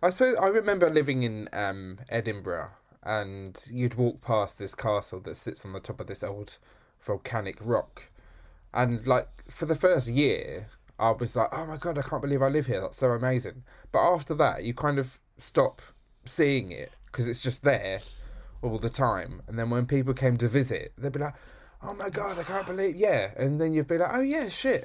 I suppose I remember living in um, Edinburgh, and you'd walk past this castle that sits on the top of this old volcanic rock, and like for the first year, I was like, "Oh my god, I can't believe I live here! That's so amazing." But after that, you kind of stop seeing it because it's just there all the time. And then when people came to visit, they'd be like, "Oh my god, I can't believe!" Yeah, and then you'd be like, "Oh yeah, shit."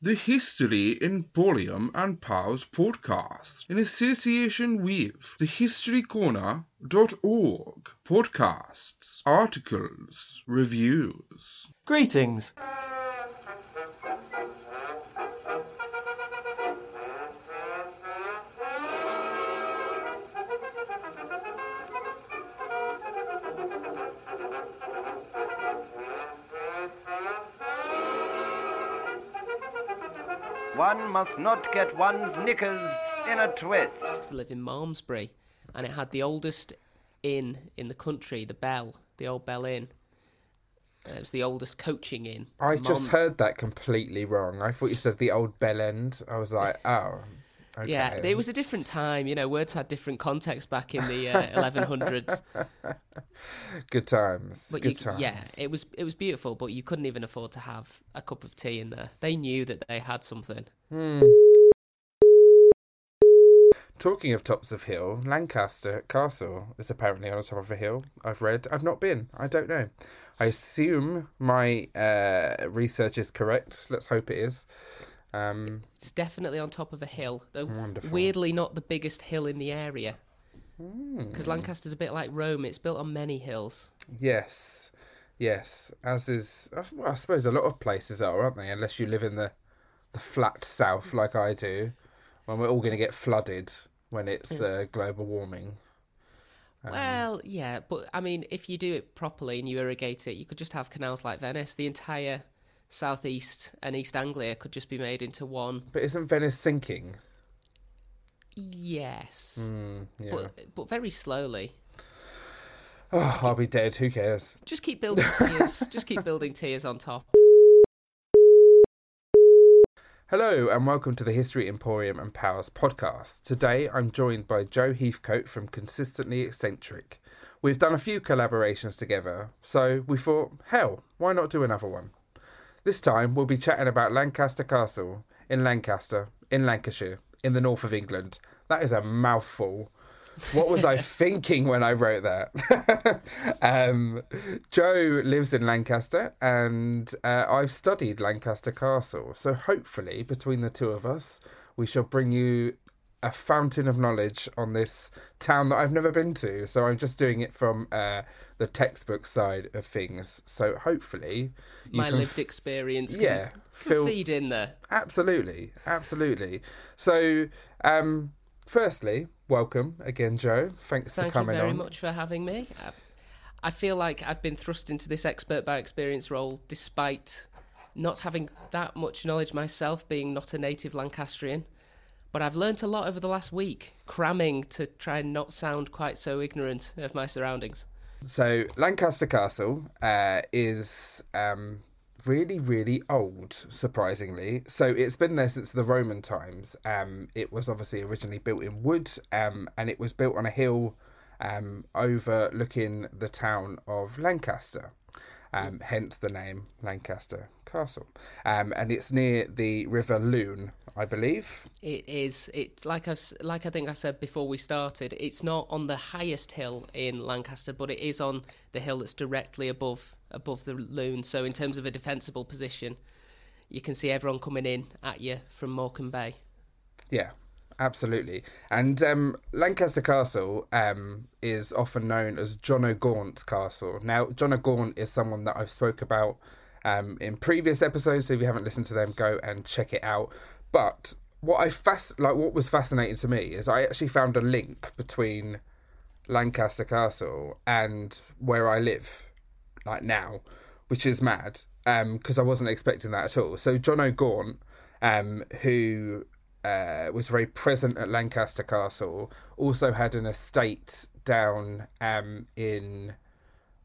The History Emporium and Pals podcast in association with the thehistorycorner.org podcasts, articles, reviews. Greetings. One must not get one's knickers in a twist. to live in Malmesbury, and it had the oldest inn in the country, the Bell, the old Bell Inn. Uh, It was the oldest coaching inn. I just heard that completely wrong. I thought you said the old Bell End. I was like, oh, okay. Yeah, it was a different time. You know, words had different context back in the uh, 1100s. good times. But good you, times. yeah, it was it was beautiful, but you couldn't even afford to have a cup of tea in there. They knew that they had something. Talking of tops of hill, Lancaster Castle is apparently on the top of a hill. I've read. I've not been. I don't know. I assume my uh, research is correct. Let's hope it is. Um, It's definitely on top of a hill, though. Wonderful. Weirdly, not the biggest hill in the area. Hmm. Because Lancaster's a bit like Rome; it's built on many hills. yes, yes. As is, well, I suppose a lot of places are, aren't they? Unless you live in the the flat south, like I do, when we're all going to get flooded when it's uh, global warming. Um, Well, yeah, but I mean, if you do it properly and you irrigate it, you could just have canals like Venice. The entire southeast and East Anglia could just be made into one. But isn't Venice sinking? Yes, Mm, yeah. but but very slowly. oh, I'll be dead. Who cares? Just keep building tiers. just keep building tiers on top. Hello and welcome to the History Emporium and Powers podcast. Today I'm joined by Joe Heathcote from Consistently Eccentric. We've done a few collaborations together, so we thought, hell, why not do another one? This time we'll be chatting about Lancaster Castle in Lancaster, in Lancashire, in the north of England. That is a mouthful. What was I thinking when I wrote that? um, Joe lives in Lancaster, and uh, I've studied Lancaster Castle. So hopefully, between the two of us, we shall bring you a fountain of knowledge on this town that I've never been to. So I'm just doing it from uh, the textbook side of things. So hopefully, you My lived experience. Can, yeah, can feel- feed in there. Absolutely, absolutely. So, um, firstly, welcome again, Joe. Thanks Thank for coming on. Thank you very on. much for having me. I feel like I've been thrust into this expert by experience role despite not having that much knowledge myself, being not a native Lancastrian. But I've learnt a lot over the last week, cramming to try and not sound quite so ignorant of my surroundings. So, Lancaster Castle uh, is um, really, really old, surprisingly. So, it's been there since the Roman times. Um, it was obviously originally built in wood, um, and it was built on a hill um, overlooking the town of Lancaster. Um, hence the name Lancaster Castle. Um, and it's near the River Lune, I believe. It is. It's like I like I think I said before we started. It's not on the highest hill in Lancaster, but it is on the hill that's directly above above the Lune. So in terms of a defensible position, you can see everyone coming in at you from Morecambe Bay. Yeah, absolutely. And um, Lancaster Castle um, is often known as John O'Gaunt's castle. Now, John O'Gaunt is someone that I've spoke about um, in previous episodes. So if you haven't listened to them, go and check it out. But what I fas- like, what was fascinating to me is I actually found a link between Lancaster Castle and where I live, like now, which is mad. Because I wasn't expecting that at all. So John O'Gaunt, um, who uh, was very present at Lancaster Castle, also had an estate down um, in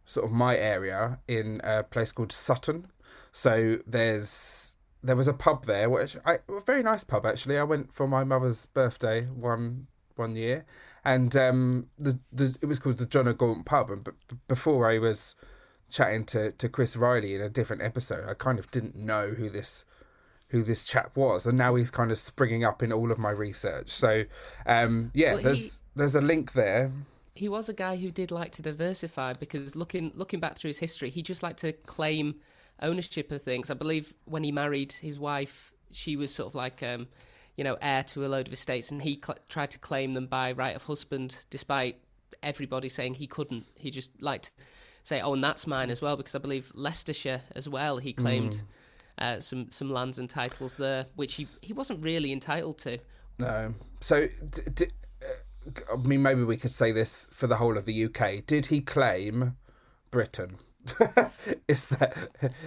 sort of my area in a place called Sutton. So there's there was a pub there, which I a very nice pub actually. I went for my mother's birthday one one year, and um, the the it was called the John O'Gaunt pub. And b- before I was chatting to to Chris Riley in a different episode, I kind of didn't know who this who this chap was, and now he's kind of springing up in all of my research. So, um, yeah, Well, he- there's there's a link there. he was a guy who did like to diversify because looking looking back through his history, he just liked to claim ownership of things. I believe when he married his wife, she was sort of like um, you know heir to a load of estates, and he cl- tried to claim them by right of husband, despite everybody saying he couldn't. He just liked to say, "Oh, and that's mine as well," because I believe Leicestershire as well. He claimed. Uh, some some lands and titles there, which he he wasn't really entitled to. No. So, d- d- uh, I mean, maybe we could say this for the whole of the UK. Did he claim Britain? is that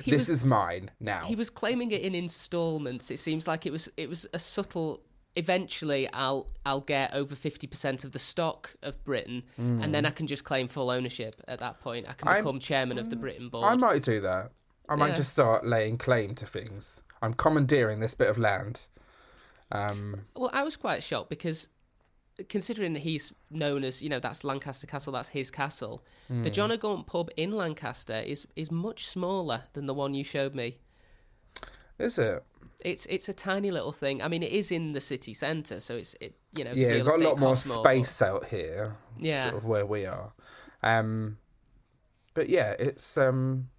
He this was- is mine now? He was claiming it in installments. It seems like it was it was a subtle. Eventually, I'll I'll get over fifty percent of the stock of Britain, and then I can just claim full ownership. At that point, I can I'm- become chairman of the Britain board. I might do that. I might Yeah. just start laying claim to things. I'm commandeering this bit of land. Um, Well, I was quite shocked because considering that he's known as, you know, that's Lancaster Castle, that's his castle. Hmm. The John O'Gaunt pub in Lancaster is is much smaller than the one you showed me. is it? It's it's a tiny little thing. I mean, it is in the city centre, so it's it you know. Yeah, real got a lot more costs more, space out here. Yeah. sort of where we are. Um, but yeah, it's um,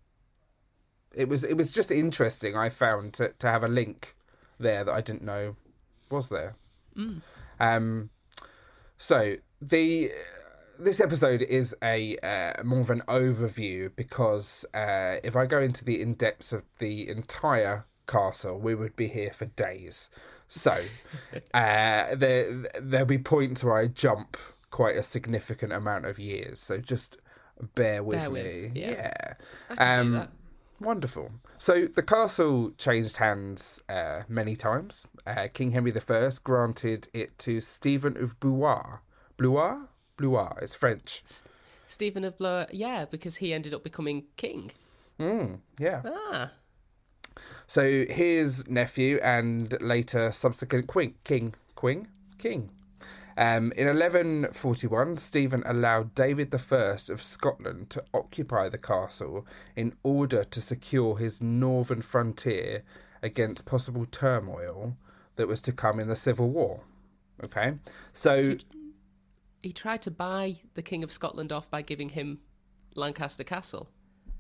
it was it was just interesting. I found to to have a link there that I didn't know was there. Um, so the this episode is a uh, more of an overview because uh, if I go into the in depths of the entire castle, we would be here for days. So uh, there there'll be points where I jump quite a significant amount of years. So just bear with Bear me. with, yeah. yeah. I can do Um, that. Wonderful. So the castle changed hands uh, many times. Uh, King Henry I granted it to Stephen of Blois. Blois? Blois. It's French. Stephen of Blois, yeah, because he ended up becoming king. Mm, yeah. Ah, So his nephew and later subsequent queen, king, queen, king. Um, in 1141, Stephen allowed David I of Scotland to occupy the castle in order to secure his northern frontier against possible turmoil that was to come in the Civil War. Okay, so he tried to buy the King of Scotland off by giving him Lancaster Castle.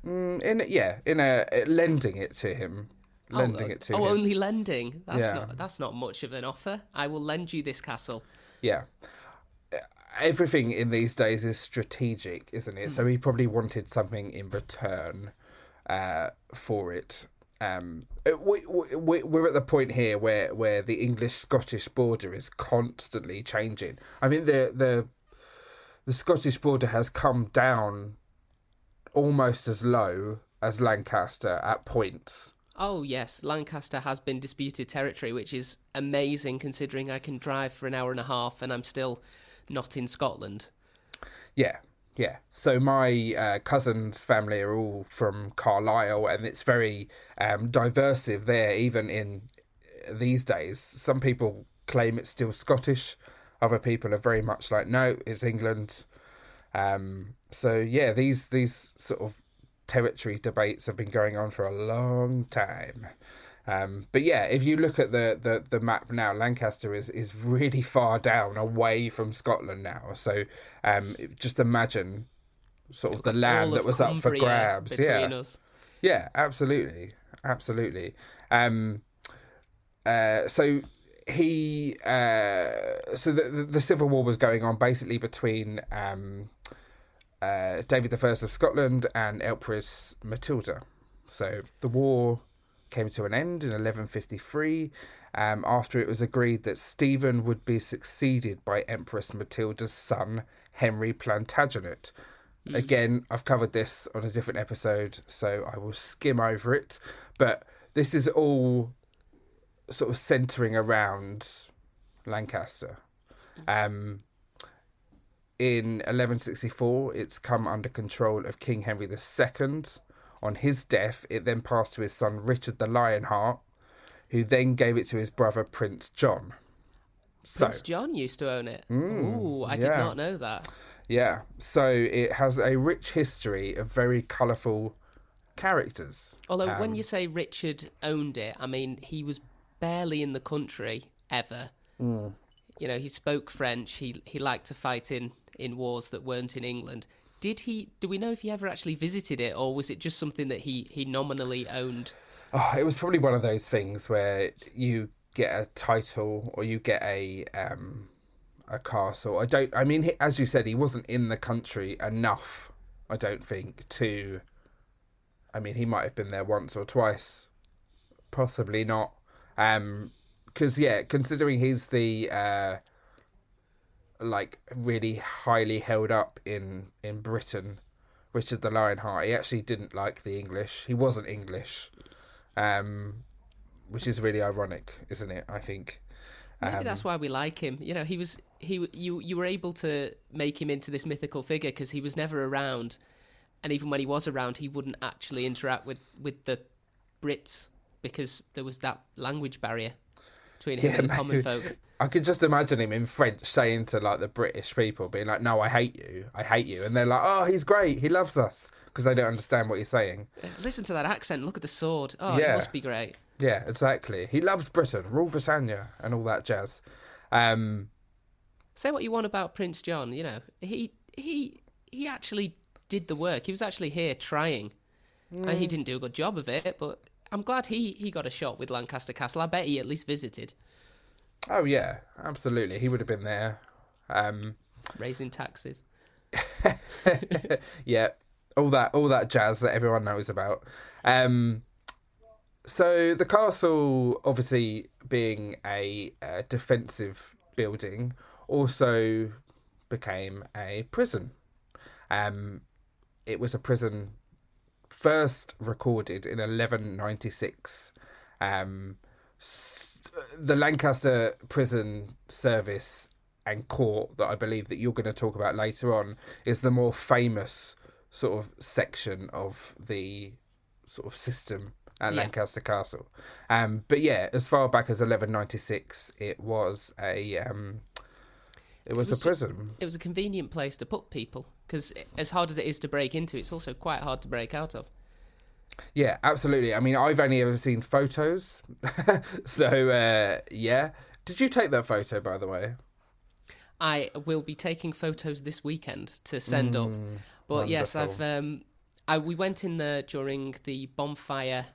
mm, in yeah, in a lending it to him, lending oh, it to oh, him. only lending. That's Yeah. not that's not much of an offer. I will lend you this castle. Yeah. Everything in these days is strategic, isn't it? So he probably wanted something in return uh, for it. Um, it- we, we, we're at the point here where, where the English Scottish border is constantly changing. I mean, the, the, the Scottish border has come down almost as low as Lancaster at points. Oh yes, Lancaster has been disputed territory, which is amazing considering I can drive for an hour and a half and I'm still not in Scotland. Yeah, yeah. So my uh, cousins' family are all from Carlisle, and it's very um, diversive there. Even in these days, some people claim it's still Scottish. Other people are very much like, no, it's England. Um, so yeah, these these sort of territory debates have been going on for a long time. Um, but yeah, if you look at the, the, the map now, Lancaster is, is really far down away from Scotland now. So um, just imagine sort of the land that was up for grabs. Yeah, us. yeah, absolutely, absolutely. Um, uh, so he, uh, so the, the the civil war was going on basically between um, uh, David I of Scotland and Empress Matilda. So the war came to an end in 1153 um, after it was agreed that Stephen would be succeeded by Empress Matilda's son Henry Plantagenet. Again, I've covered this on a different episode, so I will skim over it. But this is all sort of centering around Lancaster. Um, in 1164, it's come under control of King Henry II. On his death, it then passed to his son Richard the Lionheart, who then gave it to his brother Prince John. So, Prince John used to own it. Ooh, I did not know that. yeah, so it has a rich history of very colourful characters. Although Um, when you say Richard owned it, I mean he was barely in the country ever. Hmm. You know, he spoke French. He he liked to fight in in wars that weren't in England. Did he? Do we know if he ever actually visited it, or was it just something that he he nominally owned? Oh, it was probably one of those things where you get a title or you get a um, a castle. I don't. I mean, as you said, he wasn't in the country enough. I don't think to. I mean, he might have been there once or twice, possibly not. Um, because yeah, considering he's the uh, like really highly held up in in Britain, Richard the Lionheart, he actually didn't like the English. He wasn't English, um, which is really ironic, isn't it? I think. Maybe Um, that's why we like him. You know, he was he you you were able to make him into this mythical figure because he was never around, and even when he was around, he wouldn't actually interact with with the Brits because there was that language barrier between him Yeah, and the common folk. I could just imagine him in French saying to like the British people, being like, "No, I hate you, I hate you," and they're like, "Oh, he's great, he loves us," because they don't understand what he's saying. Listen to that accent. Look at the sword. Oh, Yeah. it must be great. Yeah, exactly. He loves Britain, rule Britannia, and all that jazz. Um, Say what you want about Prince John. You know, he he he actually did the work. He was actually here trying. And Mm. he didn't do a good job of it, but I'm glad he he got a shot with Lancaster Castle. I bet he at least visited, oh yeah, absolutely, he would have been there. Um, raising taxes. yeah, all that all that jazz that everyone knows about. Um, so the castle, obviously being a, uh defensive building, also became a prison. Um, it was a prison first recorded in 1196. Um, s- the Lancaster Prison Service and Court that I believe that you're going to talk about later on is the more famous sort of section of the sort of system at Yeah. Lancaster Castle. Um, but yeah, as far back as 1196, it was a um, it was, was a prison. It was a convenient place to put people because as hard as it is to break into, it's also quite hard to break out of. Yeah, absolutely. I mean, I've only ever seen photos, so uh, yeah. Did you take that photo, by the way? I will be taking photos this weekend to send up. But yes, I've Mm, um, I we went in there during the bonfire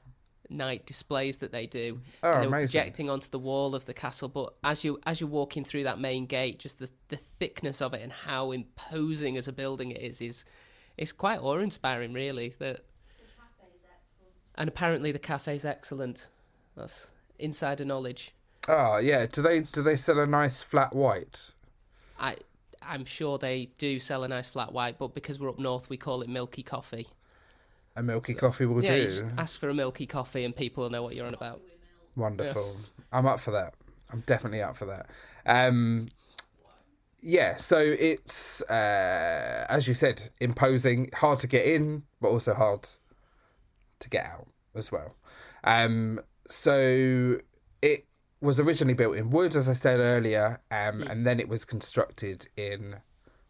night displays that they do. Oh, and they were amazing. projecting onto the wall of the castle. But as you as you're walking through that main gate, just the the thickness of it and how imposing as a building it is is it's quite awe inspiring, really. That and apparently the cafe's excellent. That's insider knowledge. Oh yeah. Do they do they sell a nice flat white? I I'm sure they do sell a nice flat white, but because we're up north, we call it milky coffee. A milky coffee will yeah, do. just ask for a milky coffee, and people will know what you're on about. Wonderful. I'm up for that. I'm definitely up for that. Um, yeah, so it's uh, as you said, imposing, hard to get in, but also hard to get out as well. Um, so it was originally built in wood, as I said earlier, um, and then it was constructed in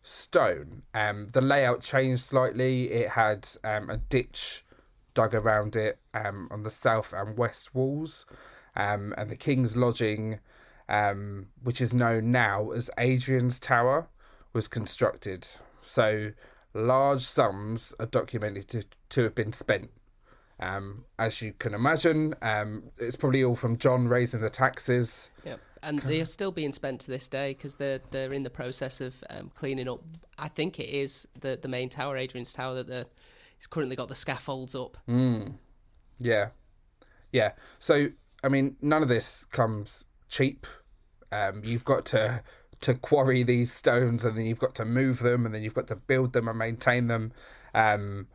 stone. Um, the layout changed slightly. It had um, a ditch dug around it um, on the south and west walls, um, and the king's lodging, um, which is known now as Hadrian's Tower, was constructed. So large sums are documented to, to have been spent. Um, as you can imagine, um, it's probably all from John raising the taxes. Yep. And they are still being spent to this day because they're they're in the process of um, cleaning up. I think it is the the main tower, Hadrian's Tower, that the it's currently got the scaffolds up. Yeah, yeah. So I mean, none of this comes cheap. Um, you've got to to quarry these stones, and then you've got to move them, and then you've got to build them and maintain them. Um,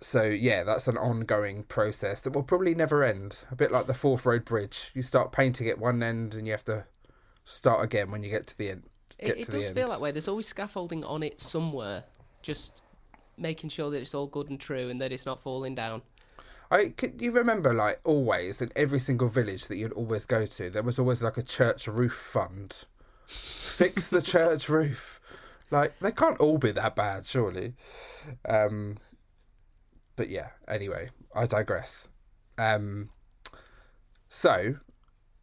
so yeah, that's an ongoing process that will probably never end. A bit like the Forth Road Bridge. You start painting at one end, and you have to start again when you get to the end. Get It, it does feel that way. There's always scaffolding on it somewhere, just making sure that it's all good and true and that it's not falling down. I could you remember like always in every single village that you'd always go to, there was always like a church roof fund. Fix the church roof. Like they can't all be that bad, surely. Um, but yeah. Anyway, I digress. Um, so,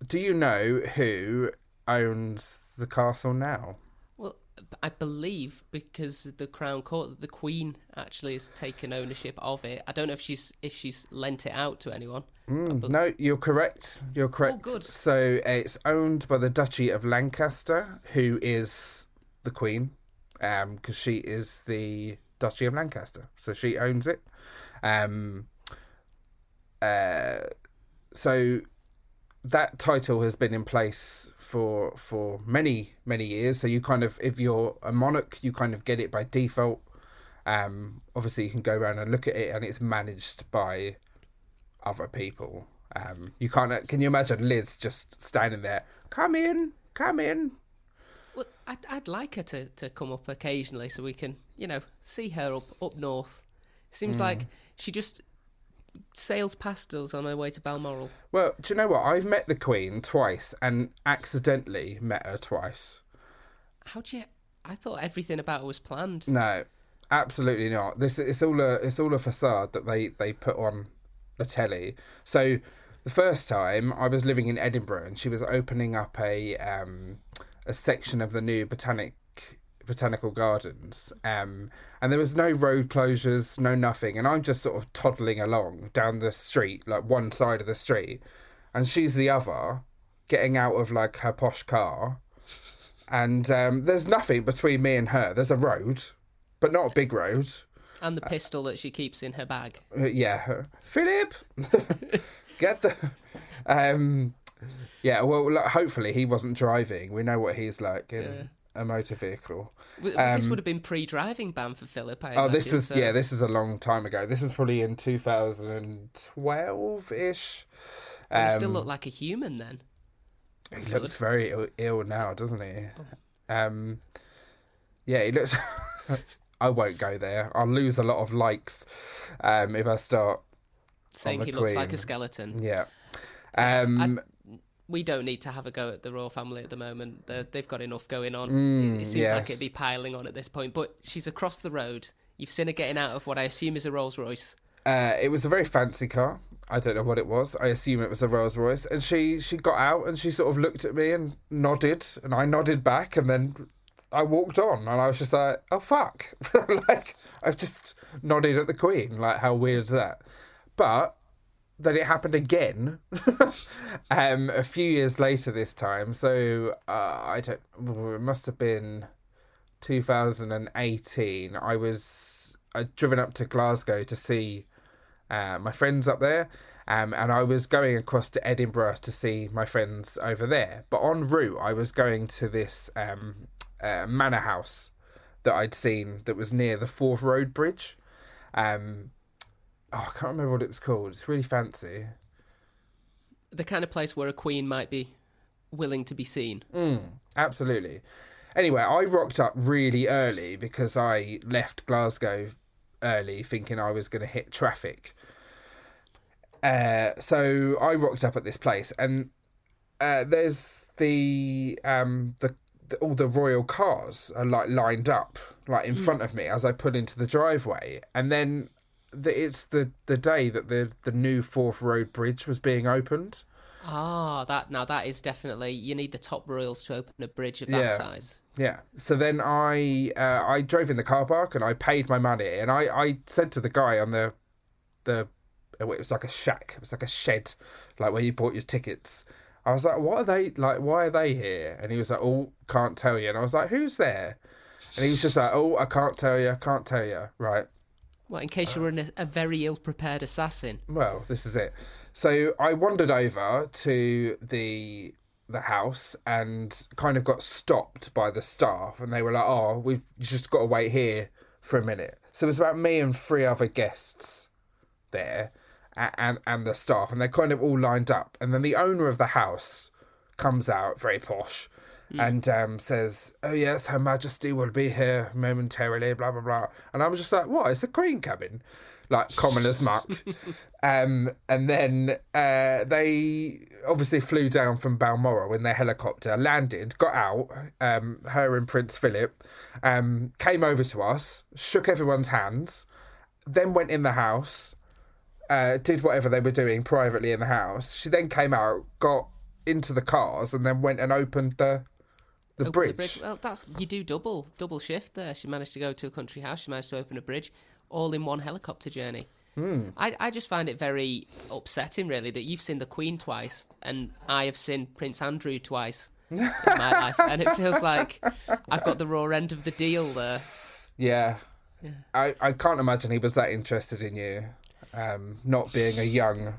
do you know who owns the castle now? Well, I believe because the Crown Court, the Queen actually has taken ownership of it. I don't know if she's if she's lent it out to anyone. Mm, no, you're correct. You're correct. good. So it's owned by the Duchy of Lancaster, who is the Queen, because she is the Duchy of Lancaster. So she owns it. Um, uh, so that title has been in place for for many many years. So you kind of, if you're a monarch, you kind of get it by default. Um, obviously, you can go around and look at it, and it's managed by other people. Um, you can't. Can you imagine Liz just standing there? Come in, come in. Well, I'd, I'd like her to, to come up occasionally so we can, you know, see her up up north. Seems like she just sails past us on her way to Balmoral. Well, do you know what? I've met the Queen twice and accidentally met her twice. How do you? I thought everything about her was planned. No, absolutely not. This it's all a it's all a facade that they they put on the telly. So the first time I was living in Edinburgh and she was opening up a um a section of the new botanic botanical gardens um and there was no road closures no nothing and i'm just sort of toddling along down the street like one side of the street and she's the other getting out of like her posh car and um there's nothing between me and her there's a road but not a big road And the pistol that she keeps in her bag. uh, yeah, Philip, get the. Um, yeah, well, look, hopefully he wasn't driving. We know what he's like in a motor vehicle. W- this would have been pre-driving ban for Philip. I Um, Oh, this was so- yeah, this was a long time ago. This was probably in two thousand twelve ish. But he Um, still looked like a human then. He looks very Ill, ill now, doesn't he? Um, yeah, he looks. I won't go there. I'll lose a lot of likes um, if I start. Saying he looks like a skeleton. Yeah. Um, We don't need to have a go at the royal family at the moment. They're, they've got enough going on. Mm, it, it seems like it'd be piling on at this point. But she's across the road. You've seen her getting out of what I assume is a Rolls Royce. Uh, it was a very fancy car. I don't know what it was. I assume it was a Rolls Royce. And she she got out and she sort of looked at me and nodded, and I nodded back, and then I walked on, and I was just like, "Oh fuck!" like I've just nodded at the Queen. Like how weird is that? But then it happened again, um, a few years later this time. So uh, I don't. It must have been 2018. I was I'd driven up to Glasgow to see uh, my friends up there, um, and I was going across to Edinburgh to see my friends over there. But en route, I was going to this um, uh, manor house that I'd seen that was near the Forth Road Bridge. Um, oh, I can't remember what it was called. It's really fancy. The kind of place where a queen might be willing to be seen. Mm, absolutely. Anyway, I rocked up really early because I left Glasgow early thinking I was going to hit traffic. Uh, so I rocked up at this place and uh, there's the um the, the all the royal cars are like lined up like in front of me as I pull into the driveway and then the, it's the the day that the the new Forth Road Bridge was being opened. Ah, that now that is definitely you need the top royals to open a bridge of that Yeah. size. Yeah. So then I uh, I drove in the car park and I paid my money and I, I said to the guy on the the oh, it was like a shack it was like a shed like where you bought your tickets. I was like, what are they like? Why are they here? And he was like, oh, can't tell you. And I was like, who's there? And he was just like, oh, I can't tell you, I can't tell you. Right. Well, in case you were an, a very ill-prepared assassin. Well, this is it. So I wandered over to the the house and kind of got stopped by the staff, and they were like, "Oh, we've just got to wait here for a minute." So it was about me and three other guests there, and and, and the staff, and they're kind of all lined up. And then the owner of the house comes out, very posh, and um, says, "Oh yes, Her Majesty will be here momentarily." Blah blah blah. And I was just like, "What? Is the Queen coming?" like common as muck. um, and then uh, they obviously flew down from Balmoral in their helicopter, landed, got out. Um, her and Prince Philip um, came over to us, shook everyone's hands, then went in the house, uh, did whatever they were doing privately in the house. She then came out, got into the cars, and then went and opened the the, Open bridge. Well, that's you do double double shift there. She managed to go to a country house. She managed to open a bridge, all in one helicopter journey. Hmm. I I just find it very upsetting, really, that you've seen the Queen twice and I have seen Prince Andrew twice in my life, and it feels like I've got the raw end of the deal there. Yeah. I, I can't imagine he was that interested in you. Um, not being a young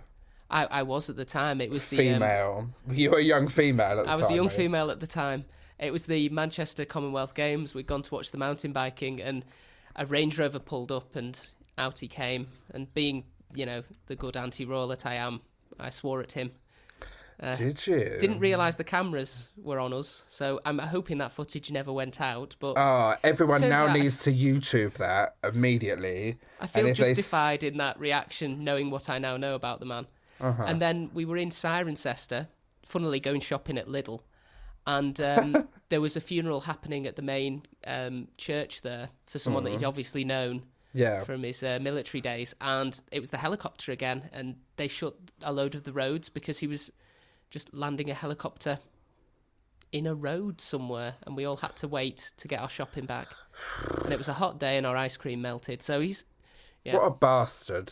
I, I was at the time. It was the um, female. you were a young female at the time. I was time. a young female at the time. It was the Manchester Commonwealth Games. We'd gone to watch the mountain biking, and a Range Rover pulled up, and out he came. And being, you know, the good anti-royal that I am, I swore at him. Uh, Did you? Didn't realise the cameras were on us, so I'm hoping that footage never went out. But Oh, everyone now out- needs to YouTube that immediately. I feel if they justified in that reaction, knowing what I now know about the man. Uh-huh. And then we were in Cirencester, funnily going shopping at Lidl, and um, there was a funeral happening at the main um, church there for someone that he'd obviously known Yeah. from his uh, military days, and it was the helicopter again, and they shut a load of the roads because he was just landing a helicopter in a road somewhere, and we all had to wait to get our shopping back. And it was a hot day, and our ice cream melted. So he's, yeah, What a bastard.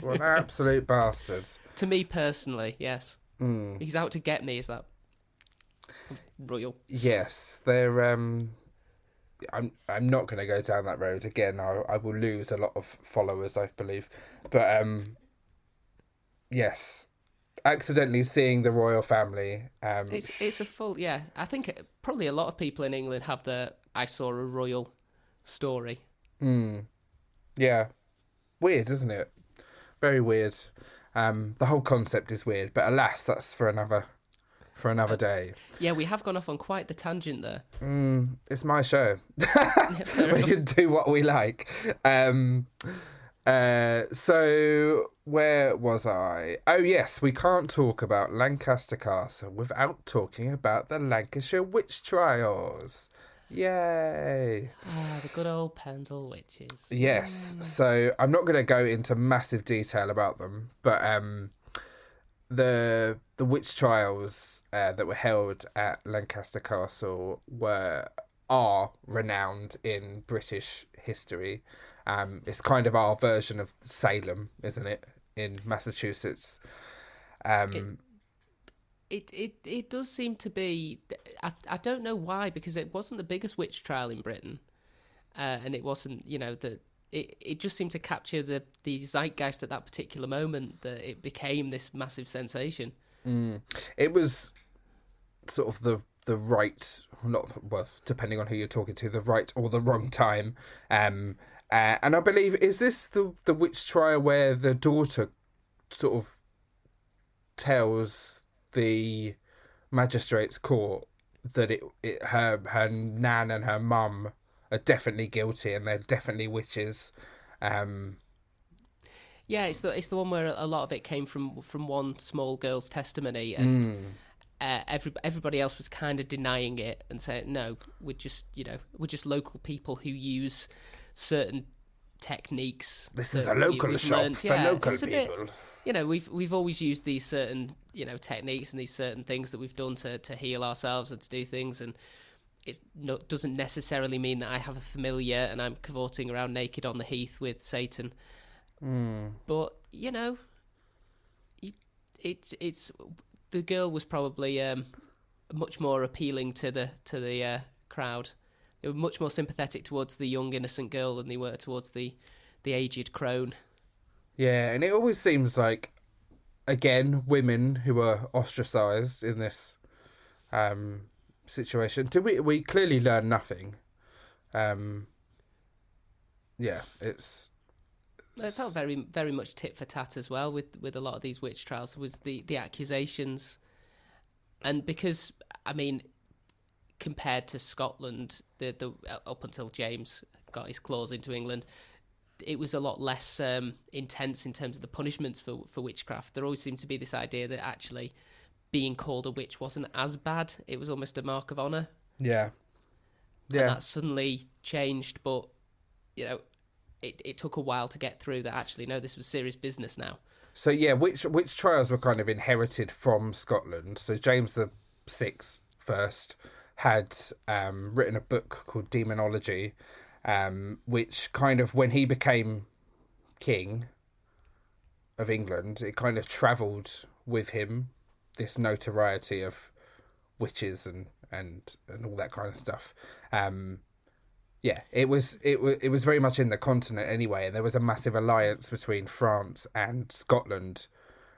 What an absolute bastard. to me personally, yes, Mm. he's out to get me. Is that royal? Yes, they're. Um, I'm. I'm not going to go down that road again. I. I will lose a lot of followers, I believe. But um. Yes, accidentally seeing the royal family. Um. It's it's a full yeah. I think it, probably a lot of people in England have the I saw a royal story. Hmm. Yeah. Weird, isn't it? Very weird. Um, the whole concept is weird, but alas, that's for another for another day. Yeah, we have gone off on quite the tangent there. Mm, it's my show. We can do what we like. Um, uh, so where was I? Oh yes, we can't talk about Lancaster Castle without talking about the Lancashire witch trials. Yay! Ah, the good old Pendle witches. Yes. So I'm not going to go into massive detail about them, but um, the the witch trials uh, that were held at Lancaster Castle were are renowned in British history. Um, it's kind of our version of Salem, isn't it, in Massachusetts? Um, It, it it does seem to be. I I don't know why because it wasn't the biggest witch trial in Britain, uh, and it wasn't you know the. It, it just seemed to capture the, the zeitgeist at that particular moment that it became this massive sensation. it was sort of the the right not well depending on who you're talking to the right or the wrong time um uh, and i believe is this the the witch trial where the daughter sort of tells the magistrates court that it, it her her nan and her mum are definitely guilty and they're definitely witches um Yeah, it's the it's the one where a lot of it came from from one small girl's testimony, and uh, every everybody else was kind of denying it and saying no, we're just you know we're just local people who use certain techniques. this is a local shop learned." for Yeah, local a bit- people you know, we've we've always used these certain you know techniques and these certain things that we've done to to heal ourselves and to do things and. It no, doesn't necessarily mean that I have a familiar and I'm cavorting around naked on the heath with Satan. But you know, it, it's it's the girl was probably um, much more appealing to the to the uh, crowd. They were much more sympathetic towards the young innocent girl than they were towards the the aged crone. Yeah, and it always seems like, again, women who are ostracized in this um, situation. Do we? We clearly learn nothing. Um, yeah, it's It felt very very much tit for tat as well with with a lot of these witch trials was the the accusations, and because I mean, compared to Scotland, the the up until James got his claws into England, it was a lot less um, intense in terms of the punishments for for witchcraft. There always seemed to be this idea that actually being called a witch wasn't as bad. It was almost a mark of honor. Yeah. and Yeah. that suddenly changed. But you know, it it took a while to get through that. Actually, no, this was serious business now. So yeah, which witch trials were kind of inherited from Scotland. So James the Sixth first had um, written a book called Daemonologie, um, which kind of when he became king of England, it kind of travelled with him this notoriety of witches and and and all that kind of stuff. Um, yeah, it was it was it was very much in the continent anyway, and there was a massive alliance between France and Scotland.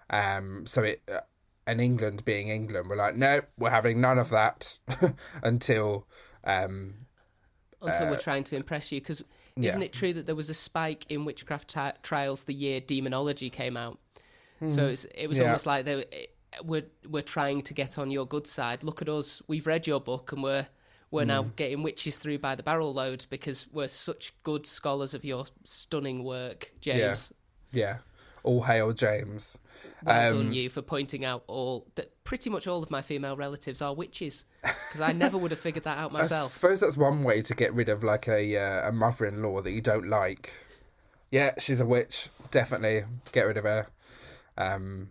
Um, so it uh, and England being England, we're like, no, we're having none of that until um, Until we're trying to impress you, because isn't yeah. it true that there was a spike in witchcraft ti trials the year Daemonologie came out? So it's, it was Hmm. Yeah. almost like they were, we're trying to get on your good side. Look at us, we've read your book, and we're we're now Hmm. getting witches through by the barrel load because we're such good scholars of your stunning work, James. yeah, all hail James. Well Um, done, you, for pointing out all that. Pretty much all of my female relatives are witches, because I never would have figured that out I myself. suppose that's one way to get rid of like a uh, a mother-in-law that you don't like. Yeah, she's a witch. Definitely get rid of her. Um,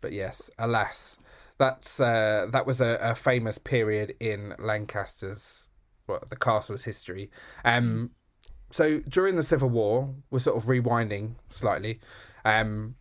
but yes, alas, that's uh, that was a, a famous period in Lancaster's well, the castle's history. Um, so during the Civil War, we're sort of rewinding slightly. Um,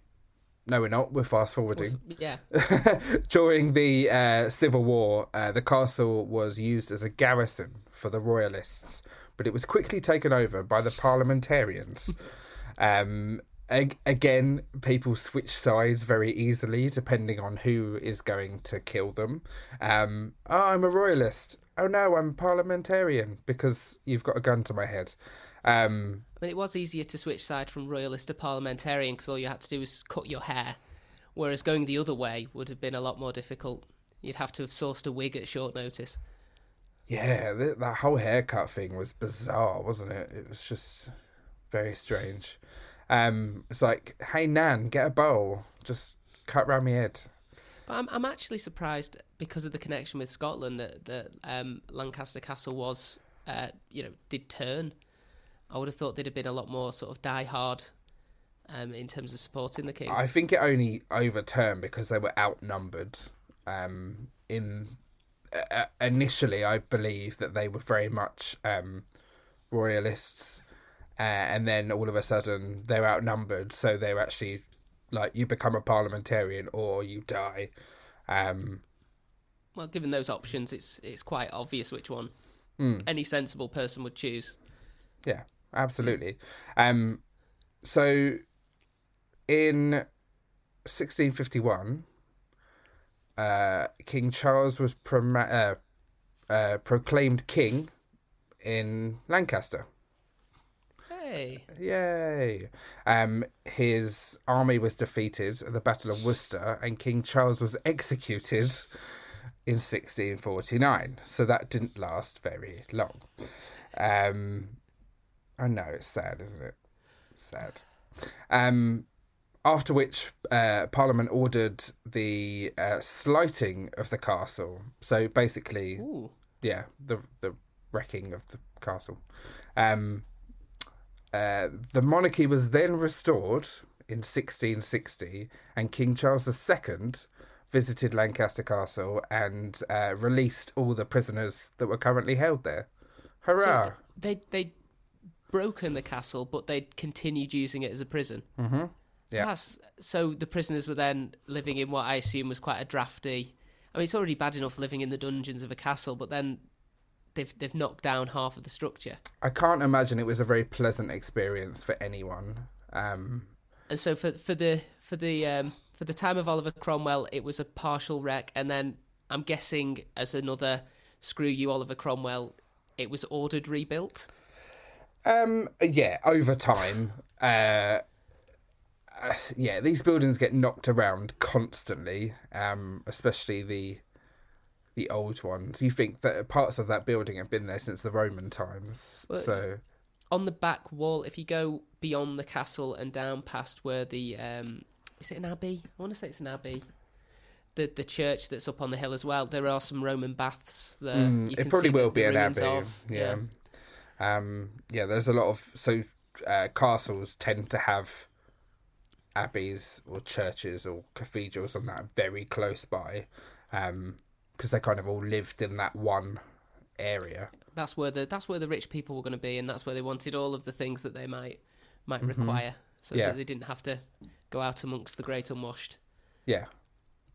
no, we're not. We're fast forwarding. Yeah, During the uh, Civil War, uh, the castle was used as a garrison for the Royalists, but it was quickly taken over by the parliamentarians. um, again, people switch sides very easily depending on who is going to kill them. Um, oh, I'm a Royalist. Oh no, I'm a parliamentarian because you've got a gun to my head. Um, I mean, it was easier to switch side from royalist to parliamentarian because all you had to do was cut your hair, whereas going the other way would have been a lot more difficult. You'd have to have sourced a wig at short notice. Yeah, th- that whole haircut thing was bizarre, wasn't it? It was just very strange. Um, it's like, hey Nan, get a bowl, just cut round my head. But I'm, I'm actually surprised because of the connection with Scotland that, that um, Lancaster Castle was, uh, you know, did turn. I would have thought they'd have been a lot more sort of die hard um, in terms of supporting the king. I think it only overturned because they were outnumbered. Um, in uh, initially, I believe that they were very much um, royalists, uh, and then all of a sudden they're outnumbered, so they're actually like you become a parliamentarian or you die. Um, Well, given those options, it's it's quite obvious which one any sensible person would choose. Yeah, absolutely. Um, so in 1651, uh, King Charles was proma- uh, uh, proclaimed king in Lancaster. Hey, Yay! Um, his army was defeated at the Battle of Worcester, and King Charles was executed in 1649. So that didn't last very long. Um, I know it's sad, isn't it? Sad. Um, after which, uh, Parliament ordered the uh, slighting of the castle. So basically, ooh, yeah, the the wrecking of the castle. Um, uh, the monarchy was then restored in 1660, and King Charles II visited Lancaster Castle and uh, released all the prisoners that were currently held there. Hurrah! so they they broken the castle, but they'd continued using it as a prison. Yeah. That's, so the prisoners were then living in what I assume was quite a drafty. I mean, it's already bad enough living in the dungeons of a castle, but then they've they've knocked down half of the structure. I can't imagine it was a very pleasant experience for anyone. Um, And so for for the for the um, for the time of Oliver Cromwell, it was a partial wreck, and then I'm guessing as another screw you, Oliver Cromwell, it was ordered rebuilt. Um, yeah, over time, uh, uh, yeah, these buildings get knocked around constantly, um, especially the the old ones. You think that parts of that building have been there since the Roman times, Well, so on the back wall, if you go beyond the castle and down past where the um, is it an abbey? I want to say it's an abbey. The the church that's up on the hill as well. There are some Roman baths there. Mm, it probably will be an abbey. of. yeah. Um, yeah, there's a lot of so uh, castles tend to have abbeys or churches or cathedrals and that very close by, because they kind of all lived in that one area. That's where the that's where the rich people were going to be, and that's where they wanted all of the things that they might might Mm-hmm. require, so Yeah. that they didn't have to go out amongst the great unwashed. Yeah,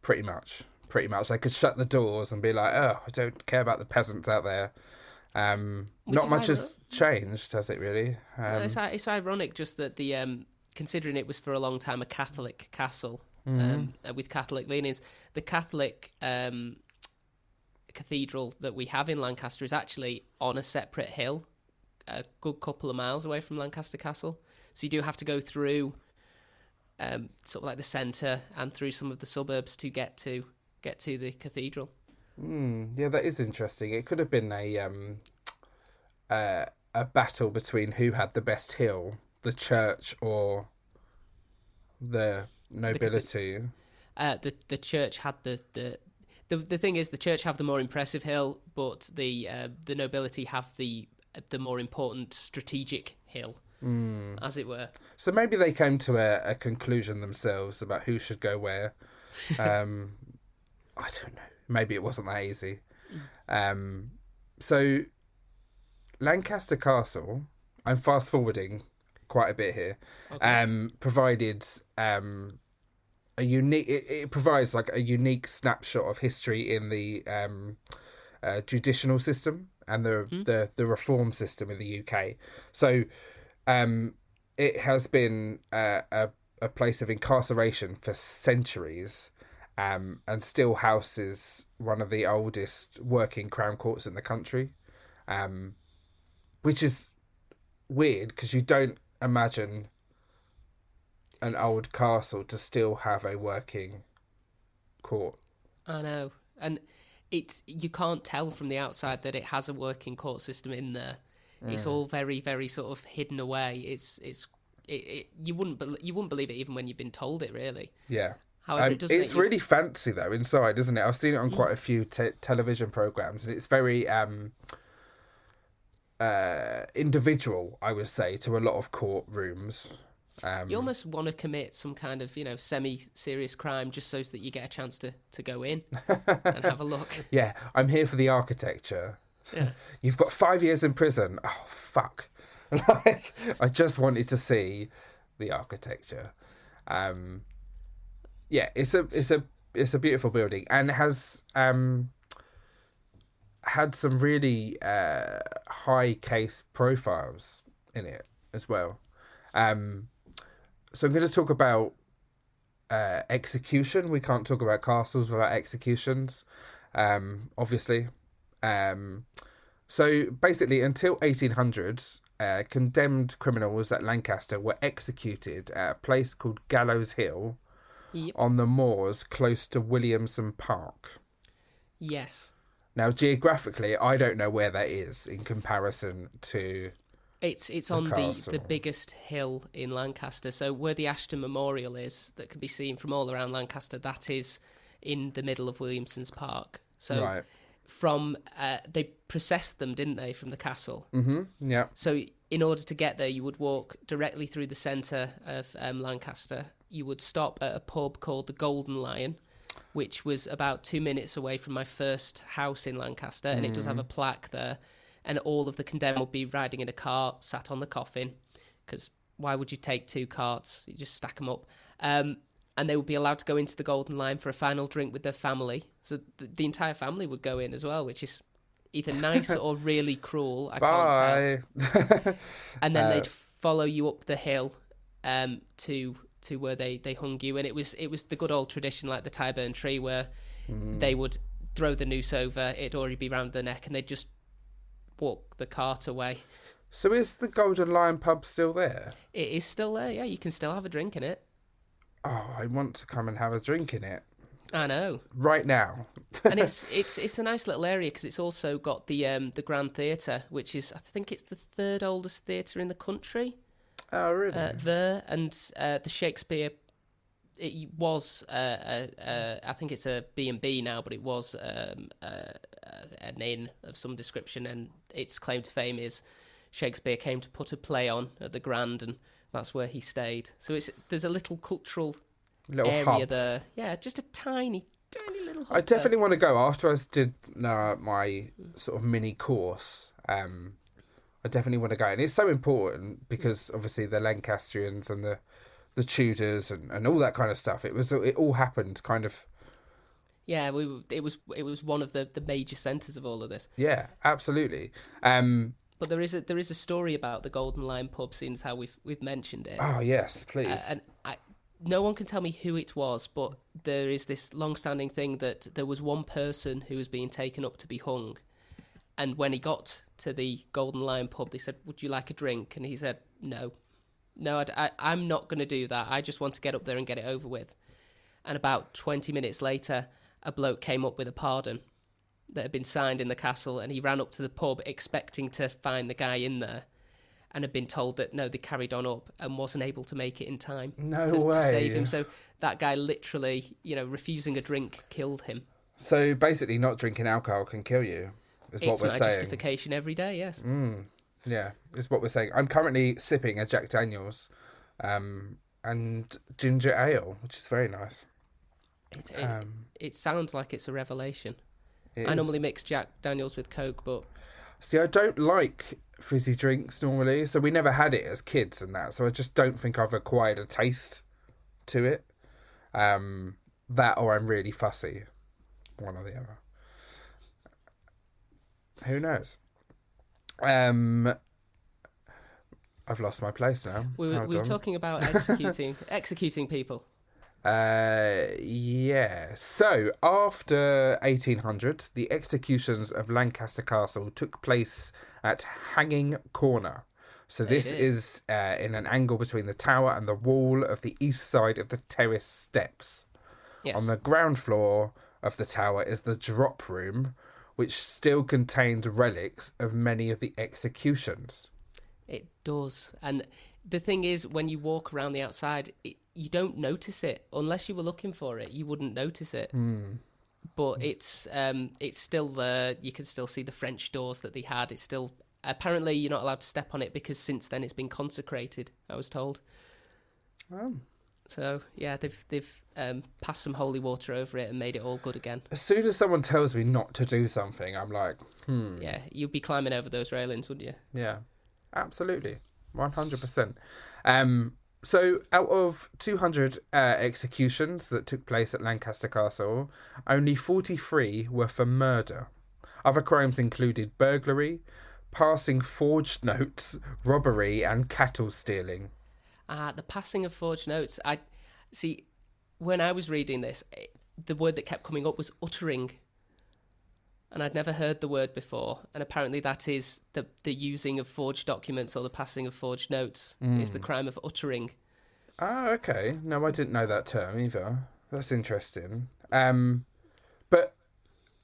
pretty much. Pretty much. They could shut the doors and be like, "Oh, I don't care about the peasants out there." Um, not much ironic. has changed, has it? Really? Um, it's, it's ironic just that the um, considering it was for a long time a Catholic castle Mm-hmm. um, uh, with Catholic leanings, the Catholic um, cathedral that we have in Lancaster is actually on a separate hill, a good couple of miles away from Lancaster Castle. So you do have to go through um, sort of like the centre and through some of the suburbs to get to get to the cathedral. Hmm, yeah, that is interesting. It could have been a um, uh, a battle between who had the best hill, the church or the nobility. Uh, the the church had the, the the the thing is the church have the more impressive hill, but the uh, the nobility have the the more important strategic hill, as it were. So maybe they came to a, a conclusion themselves about who should go where. Um, I don't know. Maybe it wasn't that easy. Um, so Lancaster Castle. I'm fast forwarding quite a bit here. Um, provided um, a unique. It, it provides like a unique snapshot of history in the um, uh, judicial system and the, the the reform system in the UK. So um, it has been uh, a a place of incarceration for centuries. Um, and still houses one of the oldest working crown courts in the country, um, which is weird because you don't imagine an old castle to still have a working court. I know, and it's you can't tell from the outside that it has a working court system in there. It's all very, very sort of hidden away. It's it's it, it, you wouldn't bel you wouldn't believe it even when you've been told it. Really, Yeah. However, Um, it it's you- really fancy though inside, isn't it? I've seen it on quite a few te- television programs, and it's very um, uh, individual, I would say, to a lot of courtrooms. Um, you almost want to commit some kind of you know semi-serious crime just so that you get a chance to to go in and have a look. yeah, I'm here for the architecture. Yeah. You've got five years in prison. Oh fuck! like I just wanted to see the architecture. Um, yeah, it's a it's a it's a beautiful building and has um had some really uh, high case profiles in it as well. Um, so I'm going to talk about uh, execution. We can't talk about castles without executions, um, obviously. Um, so basically, until 1800, uh, condemned criminals at Lancaster were executed at a place called Gallows Hill Yep. on the moors close to Williamson Park. Yes, Now, geographically, I don't know where that is in comparison to. It's it's on the the biggest hill in Lancaster. So where the Ashton Memorial is, that can be seen from all around Lancaster, that is in the middle of Williamson's Park. So Right. from uh, they processed them, didn't they, from the castle? Mm-hmm. Yeah. So in order to get there, you would walk directly through the centre of um, Lancaster. You would stop at a pub called the Golden Lion, which was about two minutes away from my first house in Lancaster, and it does have a plaque there. And all of the condemned would be riding in a cart, sat on the coffin, because why would you take two carts? You just stack them up. Um, and they would be allowed to go into the Golden Lion for a final drink with their family. So the, the entire family would go in as well, which is either nice or really cruel. I can't tell Bye. and then Uh, they'd follow you up the hill um, to to where they, they hung you, and it was it was the good old tradition like the Tyburn tree where Mm. they would throw the noose over, it'd already be round the neck, and they'd just walk the cart away. so is the Golden Lion pub still there? It is still there, yeah. You can still have a drink in it. Oh, I want to come and have a drink in it. I know. right now. and it's it's it's a nice little area because it's also got the um the Grand Theatre, which is I think it's the third oldest theatre in the country. Oh, really? Uh, there and uh, the Shakespeare. It was uh, uh, uh, I think it's a B and B now, but it was um, uh, uh, an inn of some description, and its claim to fame is Shakespeare came to put a play on at the Grand, and that's where he stayed. So it's there's a little cultural Little area hub. there. Yeah, just a tiny, tiny little. I there. definitely want to go after I did uh, my sort of mini course. Um, I definitely want to go, and it's so important because obviously the Lancastrians and the the Tudors and, and all that kind of stuff. It was it all happened kind of. Yeah, we it was it was one of the, the major centres of all of this. Yeah, absolutely. Um, But there is a there is a story about the Golden Lion pub, since how we've we've mentioned it. oh yes, please. Uh, and I, no one can tell me who it was, but there is this long-standing thing that there was one person who was being taken up to be hung, and when he got to the Golden Lion pub, they said, "Would you like a drink?" And he said, "No, no, I, am not going to do that. I just want to get up there and get it over with." And about twenty minutes later, a bloke came up with a pardon that had been signed in the castle, and he ran up to the pub expecting to find the guy in there and had been told that no, they carried on up and wasn't able to make it in time No to, to save him. So that guy literally, you know, refusing a drink killed him. so basically, not drinking alcohol can kill you. Is what we're my saying. justification every day. Yes. Yeah, is what we're saying. I'm currently sipping a Jack Daniels, um, and ginger ale, which is very nice. It, it, Um, it sounds like it's a revelation. it I is- normally mix Jack Daniels with Coke, but See, I don't like fizzy drinks normally, so we never had it as kids and that. So I just don't think I've acquired a taste to it. Um, that or I'm really fussy, one or the other. Who knows? Um, I've lost my place now. we were, we were talking about executing executing people. Uh, yeah. So after 1800, the executions of Lancaster Castle took place at Hanging Corner. So this did. is uh, in an angle between the tower and the wall of the east side of the terrace steps. Yes. On the ground floor of the tower is the drop room, which still contains relics of many of the executions. It does. And the thing is, when you walk around the outside, it, you don't notice it unless you were looking for it. You wouldn't notice it. But it's um, it's still there. You can still see the French doors that they had. It's still apparently you're not allowed to step on it because since then it's been consecrated. I was told. Oh. So yeah, they've they've um, passed some holy water over it and made it all good again. As soon as someone tells me not to do something, I'm like, hmm. Yeah, you'd be climbing over those railings, wouldn't you? Yeah, absolutely, one hundred percent. Um, so out of two hundred uh, executions that took place at Lancaster Castle, only forty three were for murder. Other crimes included burglary, passing forged notes, robbery, and cattle stealing. Ah, the passing of forged notes. I see. When I was reading this, it, the word that kept coming up was uttering, and I'd never heard the word before. And apparently, that is the the using of forged documents or the passing of forged notes is the crime of uttering. Oh, okay. No, I didn't know that term either. That's interesting. Um, but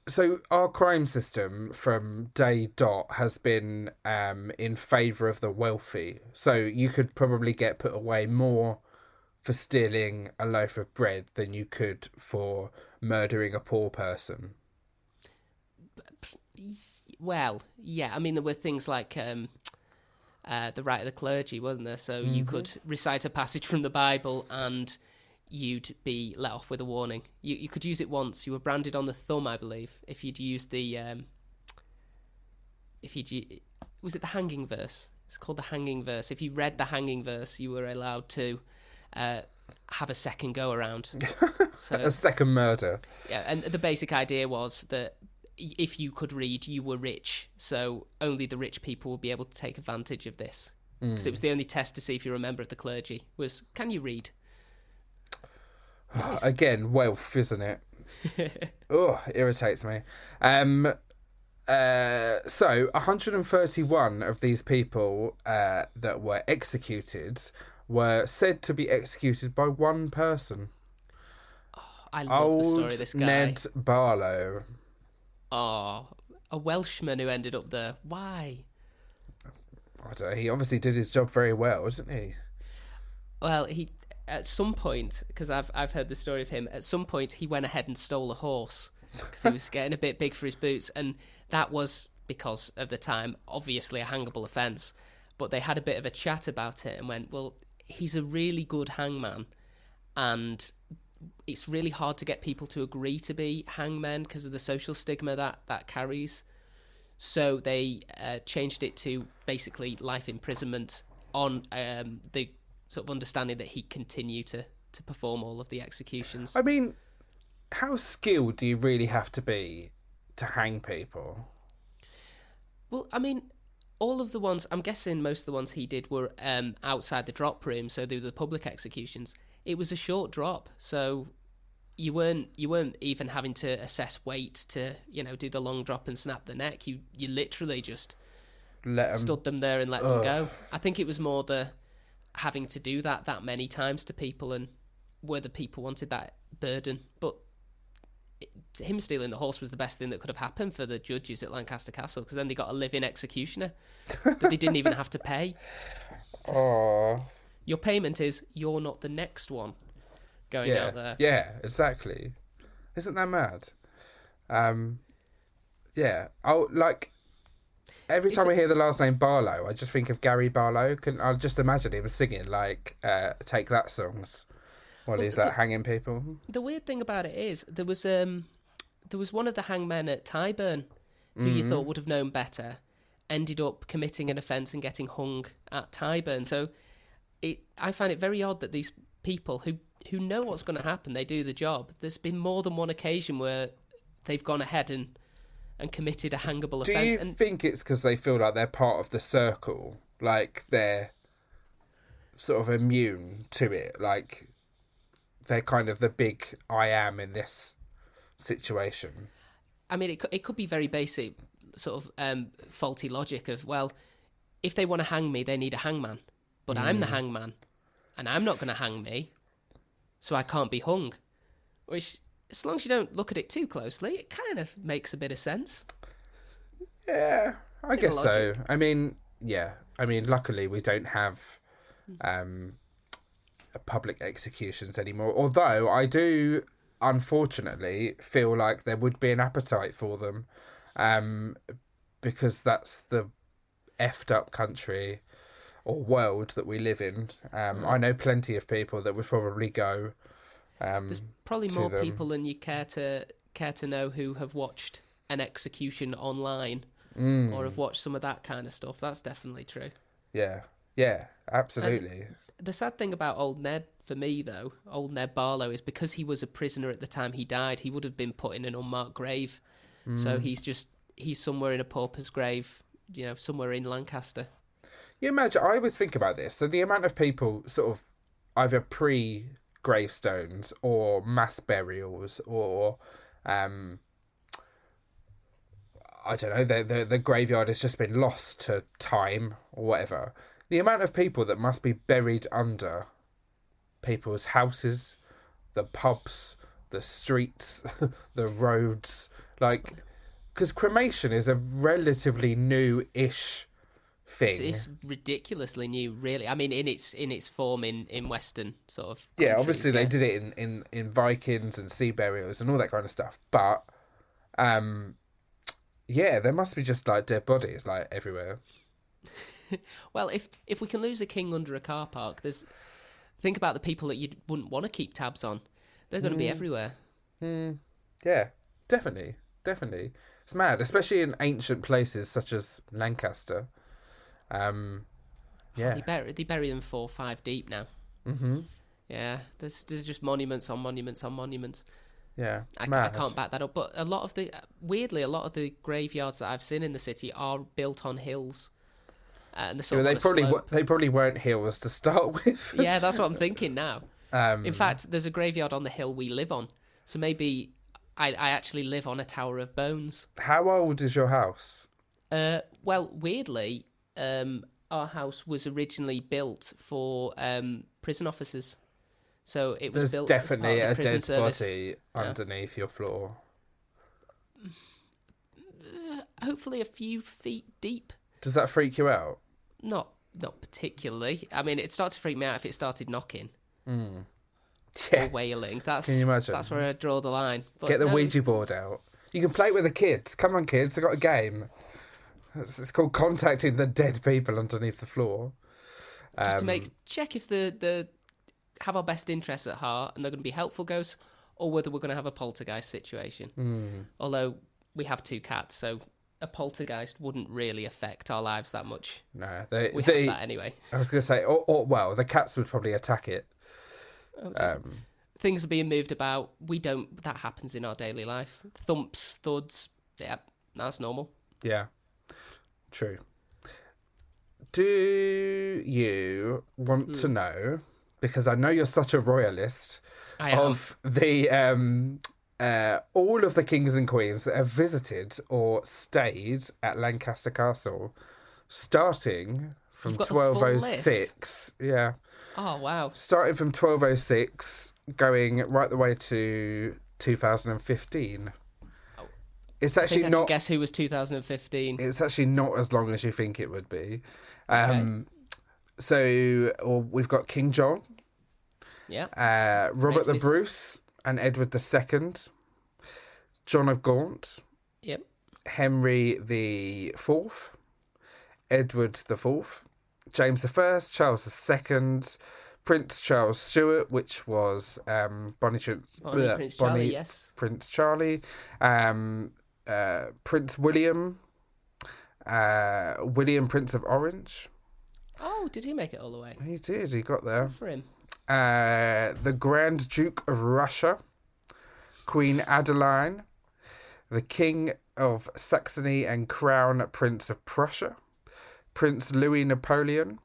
so our crime system from day dot has been um in favour of the wealthy. So you could probably get put away more for stealing a loaf of bread than you could for murdering a poor person. Well, yeah. I mean, there were things like um, uh, the right of the clergy, wasn't there? So you could recite a passage from the Bible and you'd be let off with a warning. You you could use it once. You were branded on the thumb, I believe, if you'd used the um, if you'd was it the hanging verse? It's called the hanging verse. If you read the hanging verse, you were allowed to uh, have a second go around. so A second murder. yeah, and the basic idea was that if you could read, you were rich. So only the rich people would be able to take advantage of this. Because it was the only test to see if you're a member of the clergy was can you read? Nice. Again, wealth, isn't it? oh, irritates me. Um, uh, so 131 of these people uh, that were executed were said to be executed by one person. I love the story of this guy. Ned Barlow. Oh, a Welshman who ended up there. Why? I don't know. He obviously did his job very well, didn't he? Well, he at some point because I've I've heard the story of him. At some point, he went ahead and stole a horse because he was getting a bit big for his boots, and that was because of the time, obviously a hangable offence. But they had a bit of a chat about it and went, well, he's a really good hangman, and it's really hard to get people to agree to be hangmen because of the social stigma that that carries. So they uh, changed it to basically life imprisonment on um, the sort of understanding that he'd continue to, to perform all of the executions. I mean, how skilled do you really have to be to hang people? Well, I mean, all of the ones, I'm guessing most of the ones he did were um, outside the drop room, so they were the public executions. It was a short drop, so you weren't you weren't even having to assess weight to you know do the long drop and snap the neck. You you literally just Let 'em- stood them there and let Ugh. them go. I think it was more the having to do that that many times to people and whether people wanted that burden. But it, him stealing the horse was the best thing that could have happened for the judges at Lancaster Castle because then they got a living executioner that they didn't even have to pay. Oh, Your payment is you're not the next one going yeah, out there. yeah, exactly. Isn't that mad? Um, yeah. Oh, like every It's time a- I hear the last name Barlow, I just think of Gary Barlow. Can I just imagine him singing like uh, "Take That" songs while Well, he's like the- hanging people? The weird thing about it is there was um there was one of the hangmen at Tyburn who you thought would have known better, ended up committing an offence and getting hung at Tyburn. So it I find it very odd that these people who who know what's going to happen, they do the job. There's been more than one occasion where they've gone ahead and and committed a hangable Do offence. you And think it's because they feel like they're part of the circle, like they're sort of immune to it, like they're kind of the big I am in this situation? I mean, it could, it could be very basic, sort of um, faulty logic of well, if they want to hang me, they need a hangman, but I'm the hangman, and I'm not going to hang me, so I can't be hung. Which, as long as you don't look at it too closely, it kind of makes a bit of sense. Yeah, I guess so. I mean, yeah. I mean, luckily we don't have um, public executions anymore. Although I do, unfortunately, feel like there would be an appetite for them, um, because that's the effed up country or world that we live in. Um, I know plenty of people that would probably go. Um, There's probably more them. people than you care to care to know who have watched an execution online mm, or have watched some of that kind of stuff. That's definitely true. yeah, yeah, absolutely. The sad thing about old Ned, for me though, old Ned Barlow, is because he was a prisoner at the time he died, he would have been put in an unmarked grave. So Mm. he's just he's somewhere in a pauper's grave, you know, somewhere in Lancaster. You imagine, I always think about this. So the amount of people sort of either pre gravestones or mass burials or um I don't know, the, the the graveyard has just been lost to time or whatever. The amount of people that must be buried under people's houses, the pubs, the streets, the roads, like because cremation is a relatively new-ish It's, thing. it's ridiculously new, really. I mean, in its in its form in in Western sort of. yeah, obviously they did it in, in, in Vikings and sea burials and all that kind of stuff. But um yeah, there must be just like dead bodies like everywhere. Well, if if we can lose a king under a car park, there's think about the people that you wouldn't want to keep tabs on. They're going to be everywhere. Yeah, definitely. Definitely. It's mad, especially in ancient places such as Lancaster. Um yeah. They bury they bury them four five deep now. Mhm. Yeah, there's there's just monuments on monuments on monuments. Yeah. I, I can't back that up. But a lot of the weirdly, a lot of the graveyards that I've seen in the city are built on hills, uh, and Yeah, of they probably they probably weren't hills to start with. yeah, that's what I'm thinking now. Um In fact, there's a graveyard on the hill we live on, so maybe I, I actually live on a tower of bones. how old is your house? Uh, well, weirdly, um, our house was originally built for um, prison officers. So it was There's built definitely a dead service. body underneath your floor. Hopefully, a few feet deep. Does that freak you out? Not not particularly. I mean, it started to freak me out if it started knocking or Yeah. wailing. That's Can you imagine? That's where I draw the line. But Get the no, Ouija board out. You can play it with the kids. Come on, kids. They've got a game. It's, called Contacting the Dead People Underneath the Floor. just to Um, make check if the the have our best interests at heart and they're going to be helpful ghosts, or whether we're going to have a poltergeist situation. Hmm. Although we have two cats, so a poltergeist wouldn't really affect our lives that much. No, they, We they, have that anyway. I was going to say, or, or, well, the cats would probably attack it. Oh, Um, Things are being moved about. We don't. That happens in our daily life. Thumps, thuds. Yeah, that's normal. yeah, true. Do you want to know, because I know you're such a royalist, of the um, uh, all of the kings and queens that have visited or stayed at Lancaster Castle, starting from You've got the full twelve oh six. Yeah, Oh wow. starting from twelve oh six, going right the way to two thousand and fifteen. It's I actually I can not. guess who was 2015. It's actually not as long as you think it would be. Um, So well, we've got King John, yeah. uh, Robert Next the. Bruce, and Edward II, John of Gaunt, Yep. Henry the Fourth, Edward the Fourth, James the First, Charles the Second, Prince Charles Stuart, which was um, Bonnie, Prince, Bonnie, bleh, Prince Bonnie Charlie. Yes. Prince Charlie, um, uh, Prince William, uh, William Prince of Orange. Oh, did he make it all the way? He did. He got there. Good for him. uh, the Grand Duke of Russia, Queen Adelaide, the King of Saxony and Crown Prince of Prussia, Prince Louis Napoleon,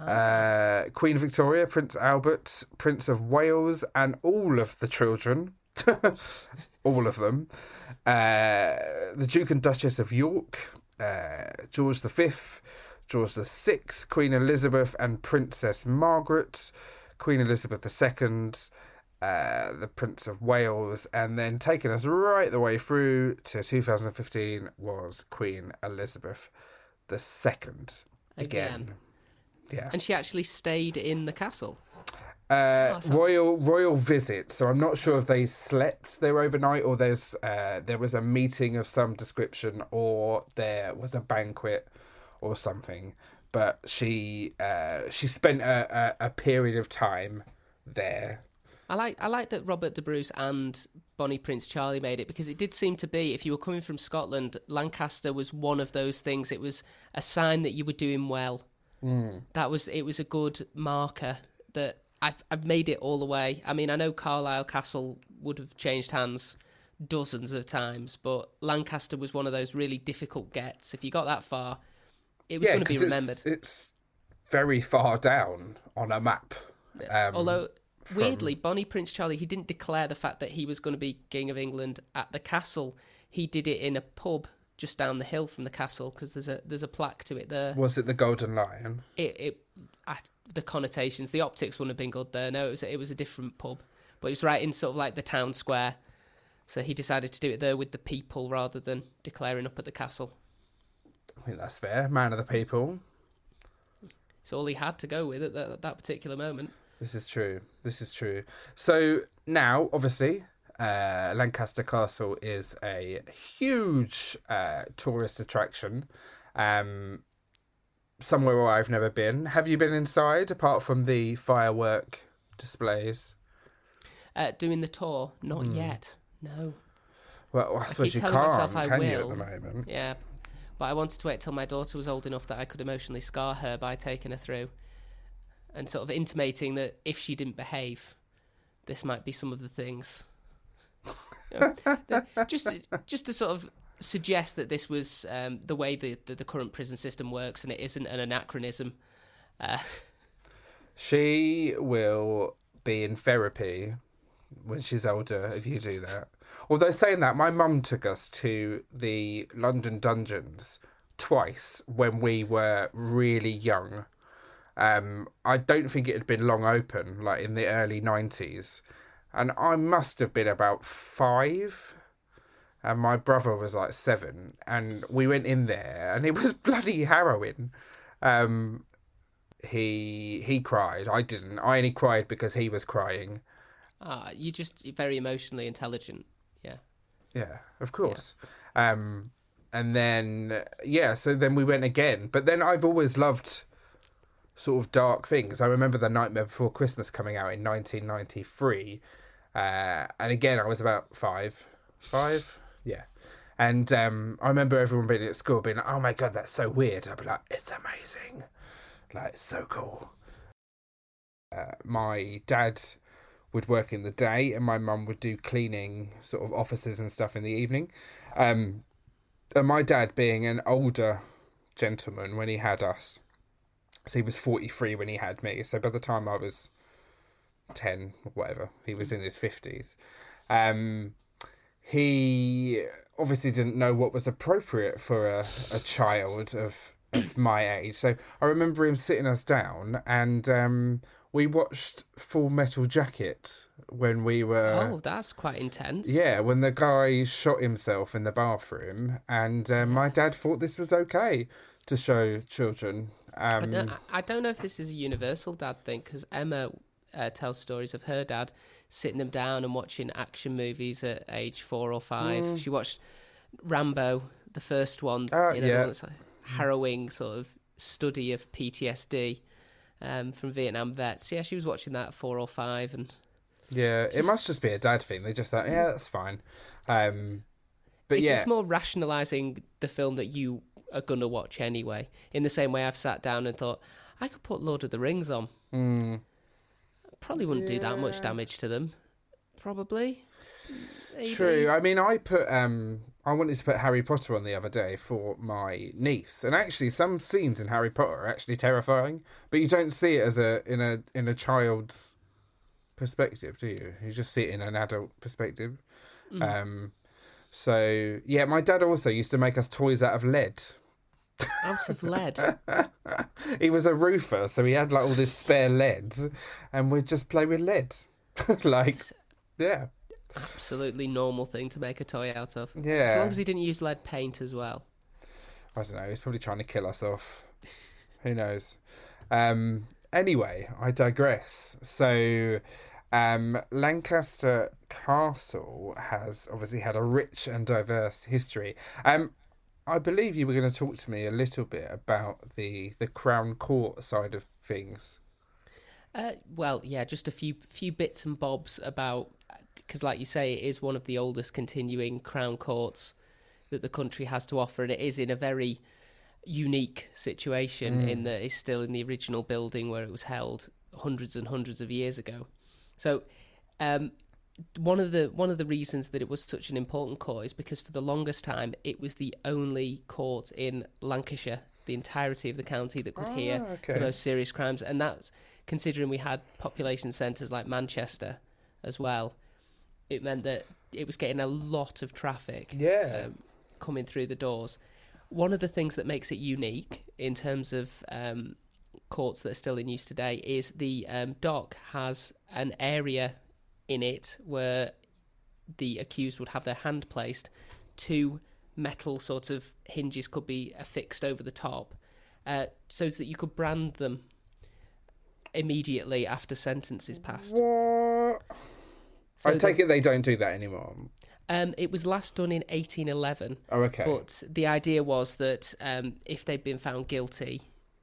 uh, Queen Victoria, Prince Albert, Prince of Wales, and all of the children, all of them, uh, the Duke and Duchess of York, uh, George V, George VI, Queen Elizabeth, and Princess Margaret, Queen Elizabeth II, uh, the Prince of Wales, and then taking us right the way through to 2015 was Queen Elizabeth II. Again. Again. Yeah. And she actually stayed in the castle. Uh, Awesome. royal royal visit. So I'm not sure if they slept there overnight, or there's uh, there was a meeting of some description, or there was a banquet, or something. But she uh, she spent a, a, a period of time there. I like I like that Robert de Bruce and Bonnie Prince Charlie made it because it did seem to be if you were coming from Scotland, Lancaster was one of those things. It was a sign that you were doing well. That was it was a good marker that I've I've made it all the way. I mean, I know Carlisle Castle would have changed hands dozens of times, but Lancaster was one of those really difficult gets. If you got that far, it was yeah, going to be remembered. It's, very far down on a map. Um, Although weirdly, Bonnie Prince Charlie, he didn't declare the fact that he was going to be King of England at the castle. He did it in a pub just down the hill from the castle because there's a there's a plaque to it there. was it the Golden Lion? It, it the connotations, the optics wouldn't have been good there. No, it was it was a different pub, but it was right in sort of like the town square. So he decided to do it there with the people rather than declaring up at the castle. I think that's fair. Man of the people. It's all he had to go with at that, at that particular moment. This is true. This is true. So now, obviously, uh, Lancaster Castle is a huge uh, tourist attraction. Um, somewhere where I've never been. Have you been inside apart from the firework displays? Uh, doing the tour, not Hmm. yet. No. Well, I suppose you can't, myself I can you, at the moment? Yeah, but I wanted to wait till my daughter was old enough that I could emotionally scar her by taking her through, and sort of intimating that if she didn't behave, this might be some of the things. You know, just, just to sort of suggest that this was um, the way the, the the current prison system works, and it isn't an anachronism. Uh, She will be in therapy when she's older if you do that. Although saying that, my mum took us to the London dungeons twice when we were really young. Um, I don't think it had been long open, like in the early nineties, and I must have been about five, and my brother was like seven, and we went in there, and it was bloody harrowing. Um, he he cried. I didn't. I only cried because he was crying. Ah, you just very emotionally intelligent. Yeah. Yeah, of course. Um, and then yeah, so then we went again. But then I've always loved sort of dark things. I remember the Nightmare Before Christmas coming out in 1993, uh, and again I was about five, five, yeah. And um, I remember everyone being at school being like, "Oh my god, that's so weird." I'd be like, "It's amazing, like so cool." Uh, my dad would work in the day, and my mum would do cleaning, sort of offices and stuff in the evening. Um, and my dad, being an older gentleman when he had us, so he was forty three when he had me. So by the time I was ten, or whatever, he was in his fifties. Um, he obviously didn't know what was appropriate for a, a child of of my age. So I remember him sitting us down and um, we watched Full Metal Jacket when we were. oh, that's quite intense. Yeah, when the guy shot himself in the bathroom, and uh, my dad thought this was okay to show children. Um, I I don't know if this is a universal dad thing because Emma uh, tells stories of her dad sitting them down and watching action movies at age four or five. She watched Rambo, the first one, Mm. Ah, you know, yeah. like harrowing sort of study of PTSD um, from Vietnam vets. Yeah, she was watching that at four or five, and yeah, it must just be a dad thing. They just thought, yeah, that's fine. Um, but it's, yeah, it's more rationalising the film that you are gonna watch anyway. In the same way, I've sat down and thought I could put Lord of the Rings on. mm, Probably wouldn't do that much damage to them. Probably. Maybe. True. I mean, I put um, I wanted to put Harry Potter on the other day for my niece, and actually, some scenes in Harry Potter are actually terrifying, but you don't see it as a in a in a child's perspective, do you? You just see it in an adult perspective. Um, so yeah, my dad also used to make us toys out of lead. Out of lead. He was a roofer, so he had like all this spare lead, and we'd just play with lead, like yeah. Absolutely normal thing to make a toy out of. Yeah. As long as he didn't use lead paint as well. I don't know. He's probably trying to kill us off. Who knows? Um, anyway, I digress. So, um, Lancaster Castle has obviously had a rich and diverse history. Um, I believe you were going to talk to me a little bit about the the Crown Court side of things. Uh, well, yeah, just a few few bits and bobs about because, like you say, it is one of the oldest continuing crown courts that the country has to offer, and it is in a very unique situation in that it's still in the original building where it was held hundreds and hundreds of years ago. So, um, one of the one of the reasons that it was such an important court is because for the longest time it was the only court in Lancashire, the entirety of the county that could hear Ah, okay. the most serious crimes, and that's considering we had population centres like Manchester as well. It meant that it was getting a lot of traffic Yeah. um, coming through the doors. One of the things that makes it unique in terms of um, courts that are still in use today is the um, dock has an area in it where the accused would have their hand placed. Two metal sort of hinges could be affixed over the top, uh, so that you could brand them immediately after sentence is passed. What? So I the- take it they don't do that anymore. Um, it was last done in 1811. Oh, okay. But the idea was that um, if they'd been found guilty,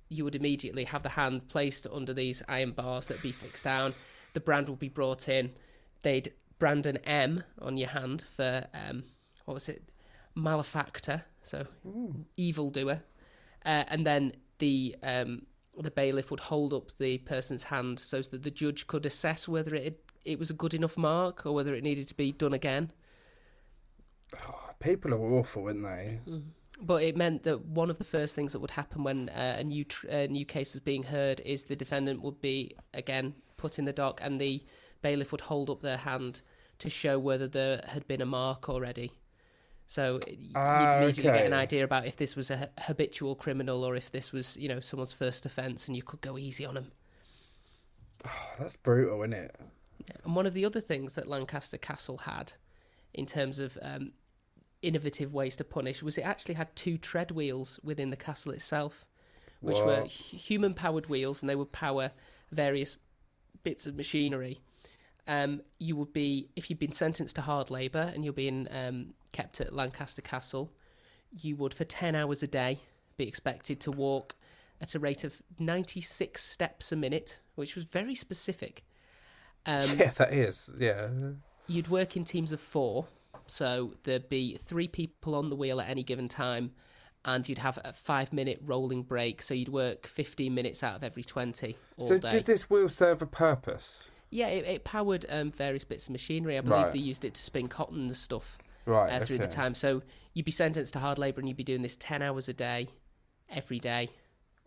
you would immediately have the hand placed under these iron bars that'd be fixed down. The brand would be brought in. They'd brand an M on your hand for um, what was it, malefactor, so evildoer, uh, and then the um, the bailiff would hold up the person's hand so that the judge could assess whether it it was a good enough mark or whether it needed to be done again. People are awful, aren't they? But it meant that one of the first things that would happen when uh, a new tr- uh, new case was being heard is the defendant would be again put in the dock, and the bailiff would hold up their hand to show whether there had been a mark already. So you'd Ah, immediately get an idea about if this was a habitual criminal or if this was, you know, someone's first offence, and you could go easy on them. Oh, that's brutal, isn't it? And one of the other things that Lancaster Castle had, in terms of um, innovative ways to punish, was it actually had two tread wheels within the castle itself, which were human powered wheels, and they would power various bits of machinery. Um, you would be, if you'd been sentenced to hard labour and you're being um, kept at Lancaster Castle, you would, for 10 hours a day, be expected to walk at a rate of 96 steps a minute, which was very specific. Um, yeah, that is. Yeah. you'd work in teams of four, so there'd be three people on the wheel at any given time, and you'd have a five minute rolling break, so you'd work 15 minutes out of every 20 all So day. did this wheel serve a purpose? Yeah, it, it powered um, various bits of machinery. I believe Right. they used it to spin cotton and stuff Right. uh, through the time. So you'd be sentenced to hard labour and you'd be doing this 10 hours a day, every day.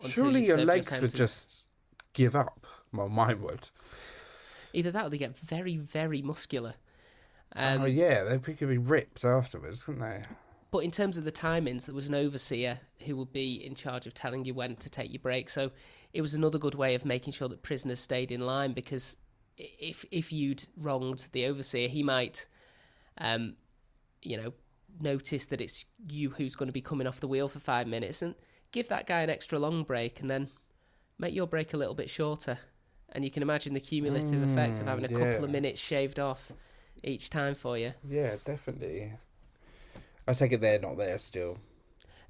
Surely your legs would just give up. Well, mine would. Either that or they get very, very muscular. Um, oh yeah, they could be ripped afterwards, couldn't they? But in terms of the timings, there was an overseer who would be in charge of telling you when to take your break. So it was another good way of making sure that prisoners stayed in line because if if you'd wronged the overseer, he might, um, you know, notice that it's you who's going to be coming off the wheel for five minutes and give that guy an extra long break and then make your break a little bit shorter. And you can imagine the cumulative effect of having a couple yeah. of minutes shaved off each time for you. Yeah, definitely. I take it they're not there still.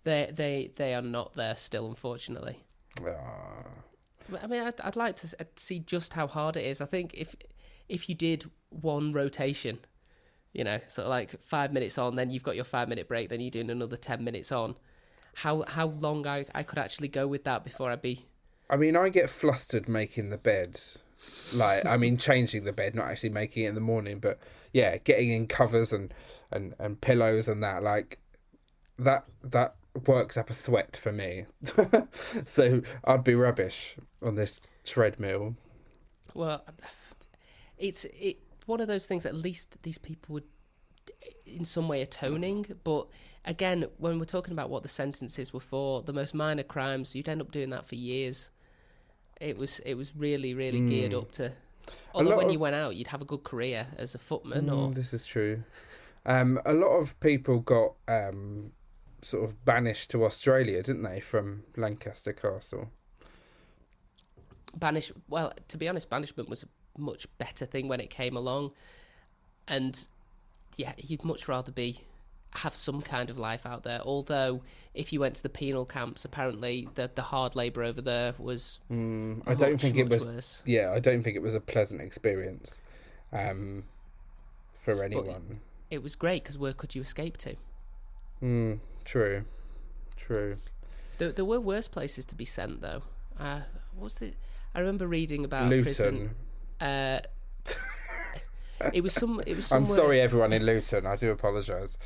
They they they are not there still, unfortunately. Ah. I mean, I'd, I'd like to see just how hard it is. I think if if you did one rotation, you know, sort of like five minutes on, then you've got your five minute break, then you're doing another ten minutes on. How how long I, I could actually go with that before I'd be I mean, I get flustered making the bed. Like, I mean, changing the bed, not actually making it in the morning, but yeah, getting in covers and, and, and pillows and that. Like, that that works up a sweat for me. so I'd be rubbish on this treadmill. well. It's it one of those things. At least these people would, in some way, atoning. But again, when we're talking about what the sentences were for, the most minor crimes, you'd end up doing that for years. It was it was really really geared up to. Although when of- you went out, you'd have a good career as a footman or Mm, this is true. Um, a lot of people got um, sort of banished to Australia, didn't they, from Lancaster Castle? banish. Well, to be honest, banishment was a much better thing when it came along, and yeah, you'd much rather be have some kind of life out there. Although, if you went to the penal camps, apparently the the hard labour over there was. Mm, I don't much, think it was. Worse. Yeah, I don't think it was a pleasant experience um, for anyone. It was great because where could you escape to? Mm, true, true. There, there were worse places to be sent though. Uh, what's the? I remember reading about a Luton. prison. Uh, it was some. It was I'm sorry, everyone in Luton. I do apologise.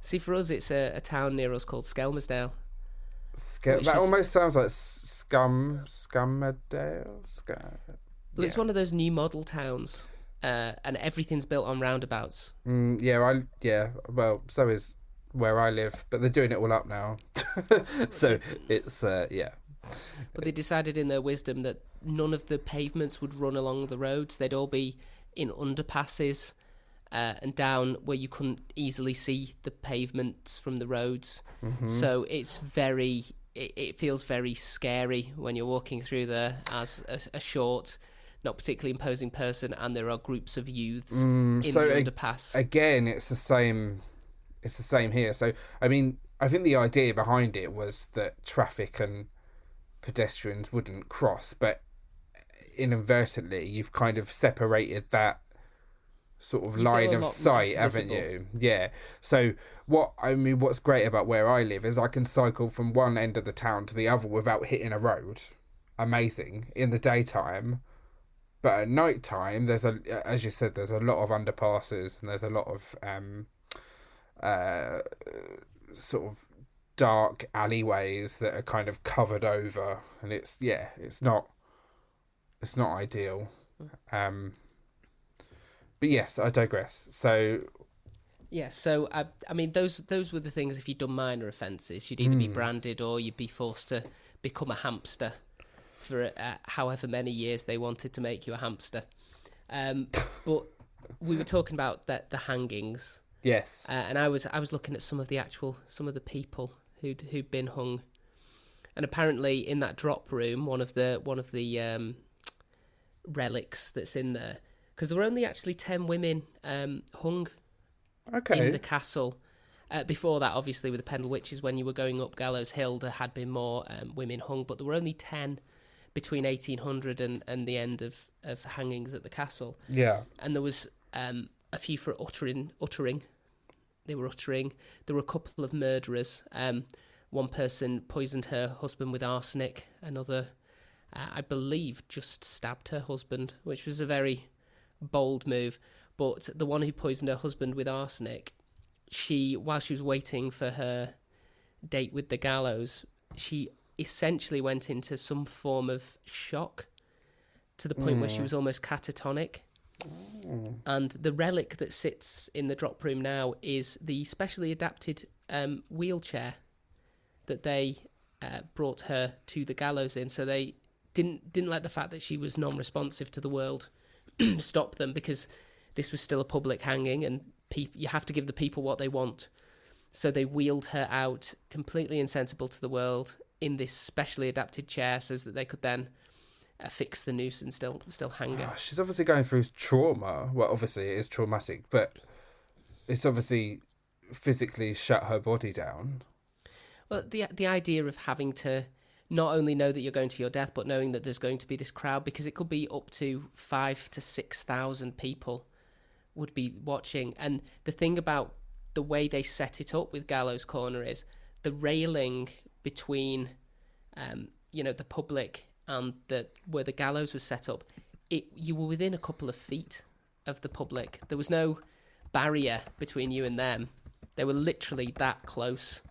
See, for us, it's a, a town near us called Skelmersdale. Which that is- almost sounds like scum, Scummerdale. Scum. Well, it's one of those new model towns, uh, and everything's built on roundabouts. Mm, yeah, I yeah. Well, so is where I live, but they're doing it all up now. so it's uh, yeah. But they decided in their wisdom that none of the pavements would run along the roads. They'd all be in underpasses uh, and down where you couldn't easily see the pavements from the roads. Mm-hmm. So it's very, it, it feels very scary when you're walking through there as a, a short, not particularly imposing person, and there are groups of youths in Mm, so the ag- underpass. again, it's the same. It's the same here. So I mean, I think the idea behind it was that traffic and pedestrians wouldn't cross, but inadvertently, you've kind of separated that sort of You line of sight, haven't you? Yeah. So what I mean, what's great about where I live is I can cycle from one end of the town to the other without hitting a road. Amazing in the daytime. But at night time, there's a, as you said, there's a lot of underpasses and there's a lot of um, uh, sort of dark alleyways that are kind of covered over, and it's yeah, it's not, it's not ideal. Um, but yes, I digress. So Yeah, so I, I mean, those those were the things. If you'd done minor offences, you'd either be branded or you'd be forced to become a hamster for uh, however many years they wanted to make you a hamster. Um, but we were talking about that the hangings, Yes. uh, and I was I was looking at some of the actual some of the people who'd who'd been hung, and apparently in that drop room, one of the one of the um, relics that's in there, because there were only actually ten women um, hung okay. in the castle. Uh, before that, obviously, with the Pendle Witches, when you were going up Gallows Hill, there had been more um, women hung, but there were only 10 between 1800 and, and the end of, of hangings at the castle. yeah. And there was um, a few for uttering. uttering. They were uttering. There were a couple of murderers. Um, one person poisoned her husband with arsenic. Another, uh, I believe, just stabbed her husband, which was a very bold move. But the one who poisoned her husband with arsenic, she, while she was waiting for her date with the gallows, she essentially went into some form of shock to the point where she was almost catatonic. And the relic that sits in the drop room now is the specially adapted um, wheelchair that they uh, brought her to the gallows in. So they didn't didn't let the fact that she was non-responsive to the world stop them because this was still a public hanging and peop- you have to give the people what they want. So they wheeled her out completely insensible to the world in this specially adapted chair so that they could then uh, fix the noose and still still hang her. Ah, She's obviously going through trauma. Well, obviously it is traumatic, but it's obviously physically shut her body down. Well, the the idea of having to not only know that you're going to your death, but knowing that there's going to be this crowd because it could be up to five to six thousand people would be watching. And the thing about the way they set it up with Gallows Corner is the railing between, um, you know, the public and the where the gallows was set up. It you were within a couple of feet of the public. There was no barrier between you and them. They were literally that close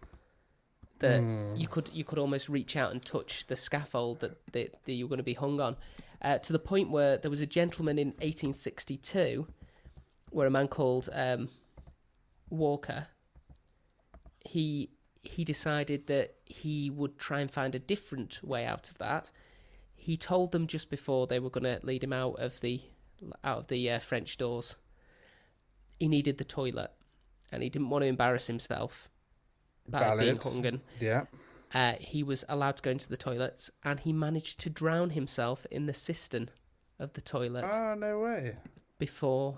that you could you could almost reach out and touch the scaffold that that, that you were going to be hung on, uh, to the point where there was a gentleman in 1862, where a man called um, Walker. He he decided that he would try and find a different way out of that. He told them just before they were going to lead him out of the out of the uh, French doors. He needed the toilet, and he didn't want to embarrass himself by being Valid. hung. Yeah. Uh, he was allowed to go into the toilets, and he managed to drown himself in the cistern of the toilet Oh no way. before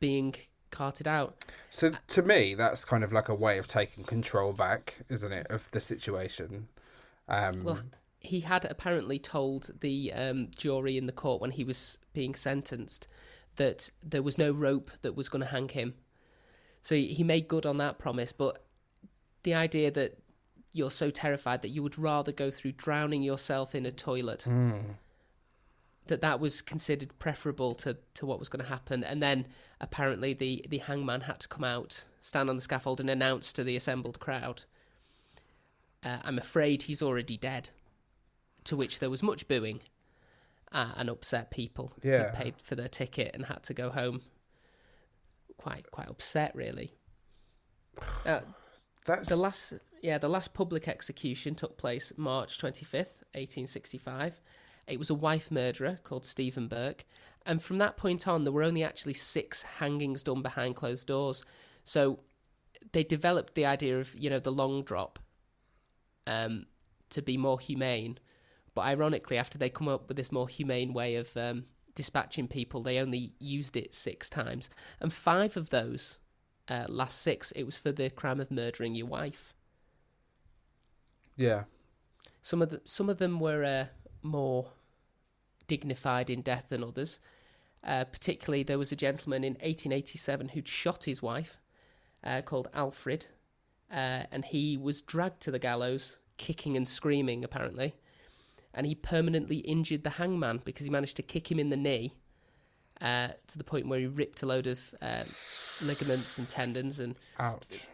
being carted out. So to me, that's kind of like a way of taking control back, isn't it, of the situation? Um, Well, he had apparently told the um, jury in the court when he was being sentenced that there was no rope that was going to hang him. So he, he made good on that promise, but the idea that you're so terrified that you would rather go through drowning yourself in a toilet that that was considered preferable to, to what was going to happen. And then apparently the, the hangman had to come out stand on the scaffold and announce to the assembled crowd uh, i'm afraid he's already dead to which there was much booing uh, and upset people Yeah. who paid for their ticket and had to go home quite quite upset really uh, that's the last, yeah, the last public execution took place March twenty fifth, eighteen sixty five. It was a wife murderer called Stephen Burke, and from that point on, there were only actually six hangings done behind closed doors. So they developed the idea of you know the long drop, um, to be more humane. But ironically, after they come up with this more humane way of um, dispatching people, they only used it six times, and five of those uh, last six, it was for the crime of murdering your wife. yeah. Some of the, some of them were uh, more dignified in death than others. Uh, particularly, there was a gentleman in 1887 who'd shot his wife, uh, called Alfred, uh, and he was dragged to the gallows, kicking and screaming, apparently. And he permanently injured the hangman because he managed to kick him in the knee uh, to the point where he ripped a load of uh, ligaments and tendons and Ouch.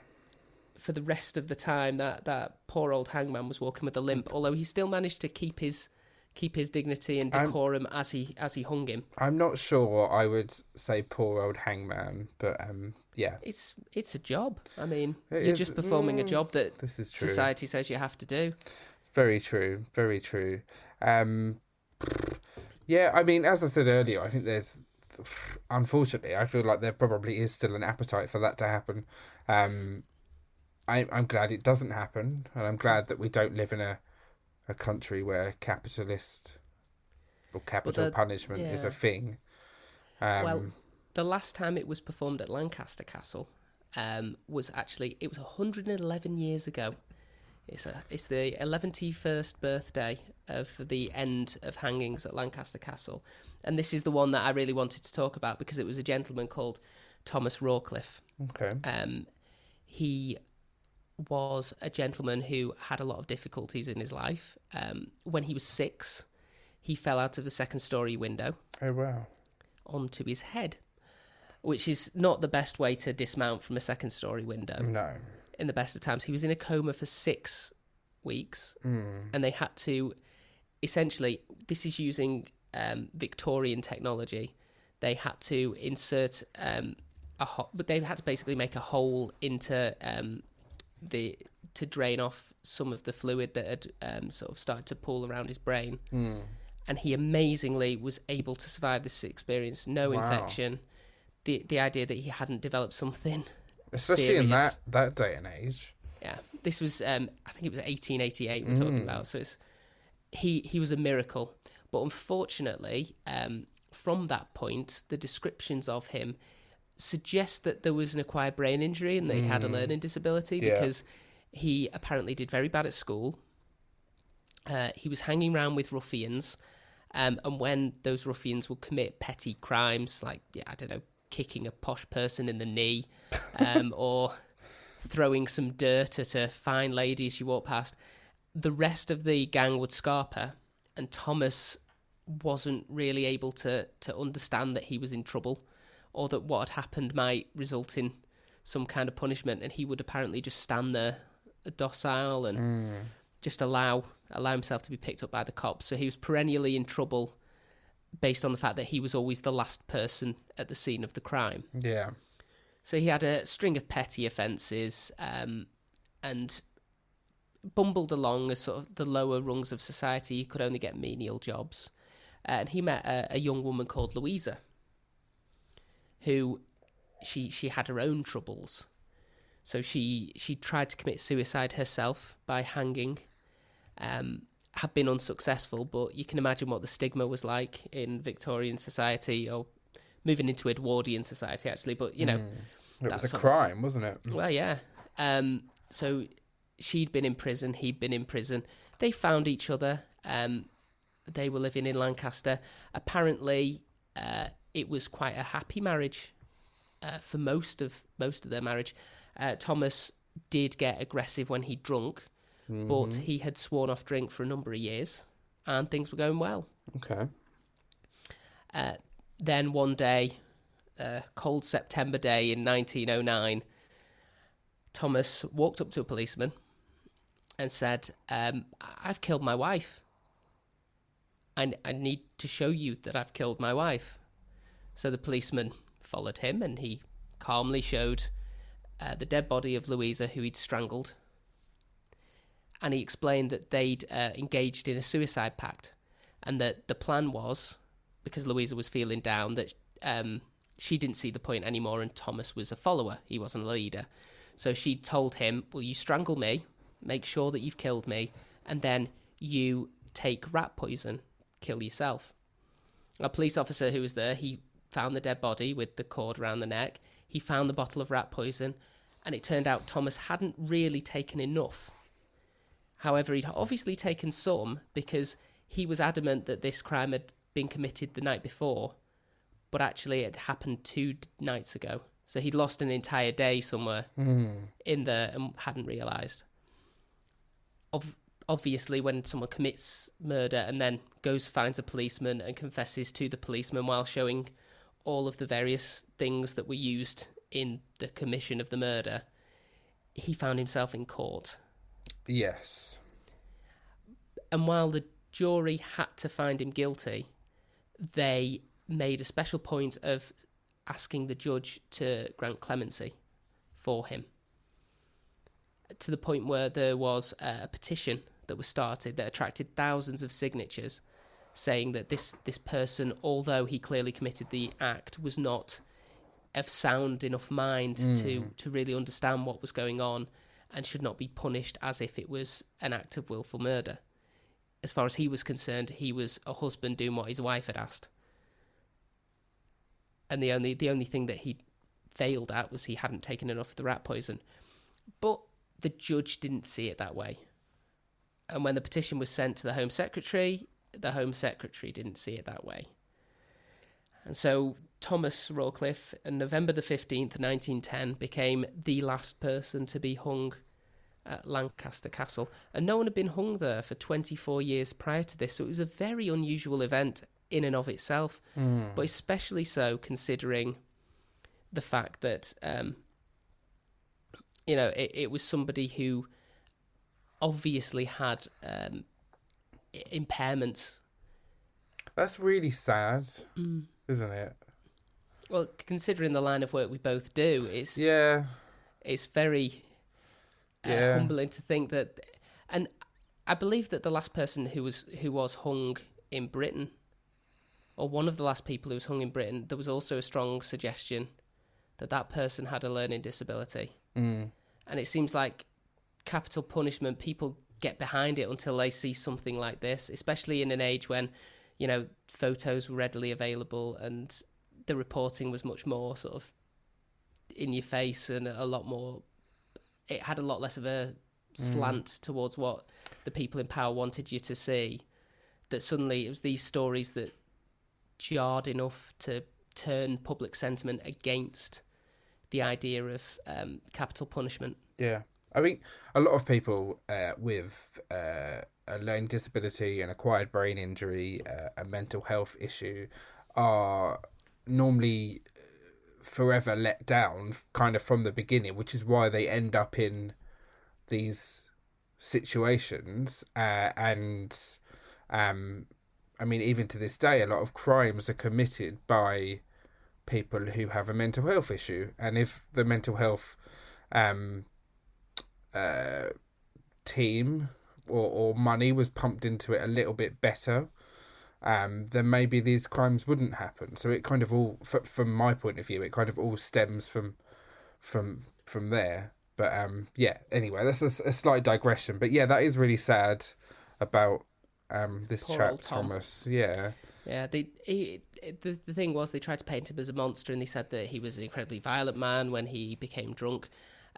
for the rest of the time that that poor old hangman was walking with a limp although he still managed to keep his keep his dignity and I'm- decorum as he as he hung him. I'm not sure I would say poor old hangman, but um, yeah, It's it's a job. I mean, It you're is- just performing a mm, job that this is true. society says you have to do. Very true. Very true. Um, yeah, I mean, as I said earlier, I think there's, unfortunately, I feel like there probably is still an appetite for that to happen. Um, I, I'm glad it doesn't happen, and I'm glad that we don't live in a, a country where capitalist or capital the- punishment is a thing. Um, well, the last time it was performed at Lancaster Castle um, was actually it was 111 years ago. It's a it's the 111st birthday of the end of hangings at Lancaster Castle, and this is the one that I really wanted to talk about because it was a gentleman called Thomas Rawcliffe. okay. Um, he was a gentleman who had a lot of difficulties in his life. Um, when he was six, he fell out of a second story window Oh wow. onto his head, which is not the best way to dismount from a second story window. No. In the best of times, he was in a coma for six weeks, Mm. and they had to essentially, this is using um, Victorian technology. They had to insert um, a ho- but they had to basically make a hole into um, the to drain off some of the fluid that had um, sort of started to pool around his brain Mm. and he amazingly was able to survive this experience. No Wow. infection. The the idea that he hadn't developed something. Especially in that that day and age. Yeah, this was um, I think it was 1888 we're talking Mm. about. So it's he he was a miracle, but unfortunately, um, from that point, the descriptions of him suggest that there was an acquired brain injury and they he had a Mm. learning disability Yeah. because he apparently did very bad at school. Uh, he was hanging around with ruffians, um, and when those ruffians would commit petty crimes, like yeah, I don't know, kicking a posh person in the knee, um, or throwing some dirt at a fine lady as she walked past, the rest of the gang would scarper, and Thomas wasn't really able to to understand that he was in trouble, or that what had happened might result in some kind of punishment, and he would apparently just stand there docile and Mm. just allow allow himself to be picked up by the cops. So he was perennially in trouble based on the fact that he was always the last person at the scene of the crime. Yeah. So he had a string of petty offences um, and bumbled along as sort of the lower rungs of society. He could only get menial jobs. And he met a, a young woman called Louisa, who she she had her own troubles. So she she tried to commit suicide herself by hanging. Um, had been unsuccessful, but you can imagine what the stigma was like in Victorian society or moving into Edwardian society, actually. But you know, Mm. It was a sort of- crime, wasn't it? well, yeah. Um, so she'd been in prison, he'd been in prison. They found each other. Um, they were living in Lancaster. Apparently, uh, it was quite a happy marriage uh, for most of most of their marriage. Uh, Thomas did get aggressive when he drunk, but Mhm. he had sworn off drink for a number of years, and things were going well. Okay. Uh, then one day, a cold September day in 1909, Thomas walked up to a policeman and said, um, I've killed my wife. I, I need to show you that I've killed my wife. So the policeman followed him and he calmly showed uh, the dead body of Louisa, who he'd strangled. And he explained that they'd uh, engaged in a suicide pact and that the plan was because Louisa was feeling down that um, she didn't see the point anymore and Thomas was a follower. He wasn't a leader. So she told him, Well, you strangle me, make sure that you've killed me, and then you take rat poison, kill yourself. A police officer who was there, he found the dead body with the cord around the neck. He found the bottle of rat poison, and it turned out Thomas hadn't really taken enough. However, he'd obviously taken some because he was adamant that this crime had been committed the night before, but actually it happened two nights ago. So he'd lost an entire day somewhere Mm. in there and hadn't realised. Ov- obviously, when someone commits murder and then goes finds a policeman and confesses to the policeman while showing all of the various things that were used in the commission of the murder, he found himself in court. Yes. And while the jury had to find him guilty, they made a special point of asking the judge to grant clemency for him. To the point where there was a petition that was started that attracted thousands of signatures saying that this, this person, although he clearly committed the act, was not of sound enough mind hmm. to, to really understand what was going on and should not be punished as if it was an act of willful murder. As far as he was concerned, he was a husband doing what his wife had asked. And the only the only thing that he failed at was he hadn't taken enough of the rat poison. But the judge didn't see it that way. And when the petition was sent to the Home Secretary, the Home Secretary didn't see it that way. And so Thomas Rawcliffe, on November the 15th, 1910, became the last person to be hung at Lancaster Castle. And no one had been hung there for 24 years prior to this. So it was a very unusual event in and of itself, but especially so considering the fact that, um, you know, it, it was somebody who obviously had um, impairments That's really sad, isn't it? Well, considering the line of work we both do, it's Yeah. it's very uh, Yeah. humbling to think that, and I believe that the last person who was who was hung in Britain, or one of the last people who was hung in Britain, there was also a strong suggestion that that person had a learning disability, Mm. and it seems like capital punishment people get behind it until they see something like this, especially in an age when you know photos were readily available and the reporting was much more sort of in your face and a lot more it had a lot less of a slant towards what the people in power wanted you to see. That suddenly it was these stories that jarred enough to turn public sentiment against the idea of um, capital punishment. Yeah. I think a lot of people uh, with uh, a learning disability, an acquired brain injury, uh, a mental health issue are normally forever let down kind of from the beginning, which is why they end up in these situations. Uh, and um, I mean, even to this day, a lot of crimes are committed by people who have a mental health issue. And if the mental health um, uh, team or, or money was pumped into it a little bit better, um, then maybe these crimes wouldn't happen. So it kind of all, f- from my point of view, it kind of all stems from from from there. But um, yeah. Anyway, that's a slight digression. But yeah, that is really sad about um this Poor chap. Thomas. Yeah. Yeah, they he, the the thing was they tried to paint him as a monster, and they said that he was an incredibly violent man when he became drunk,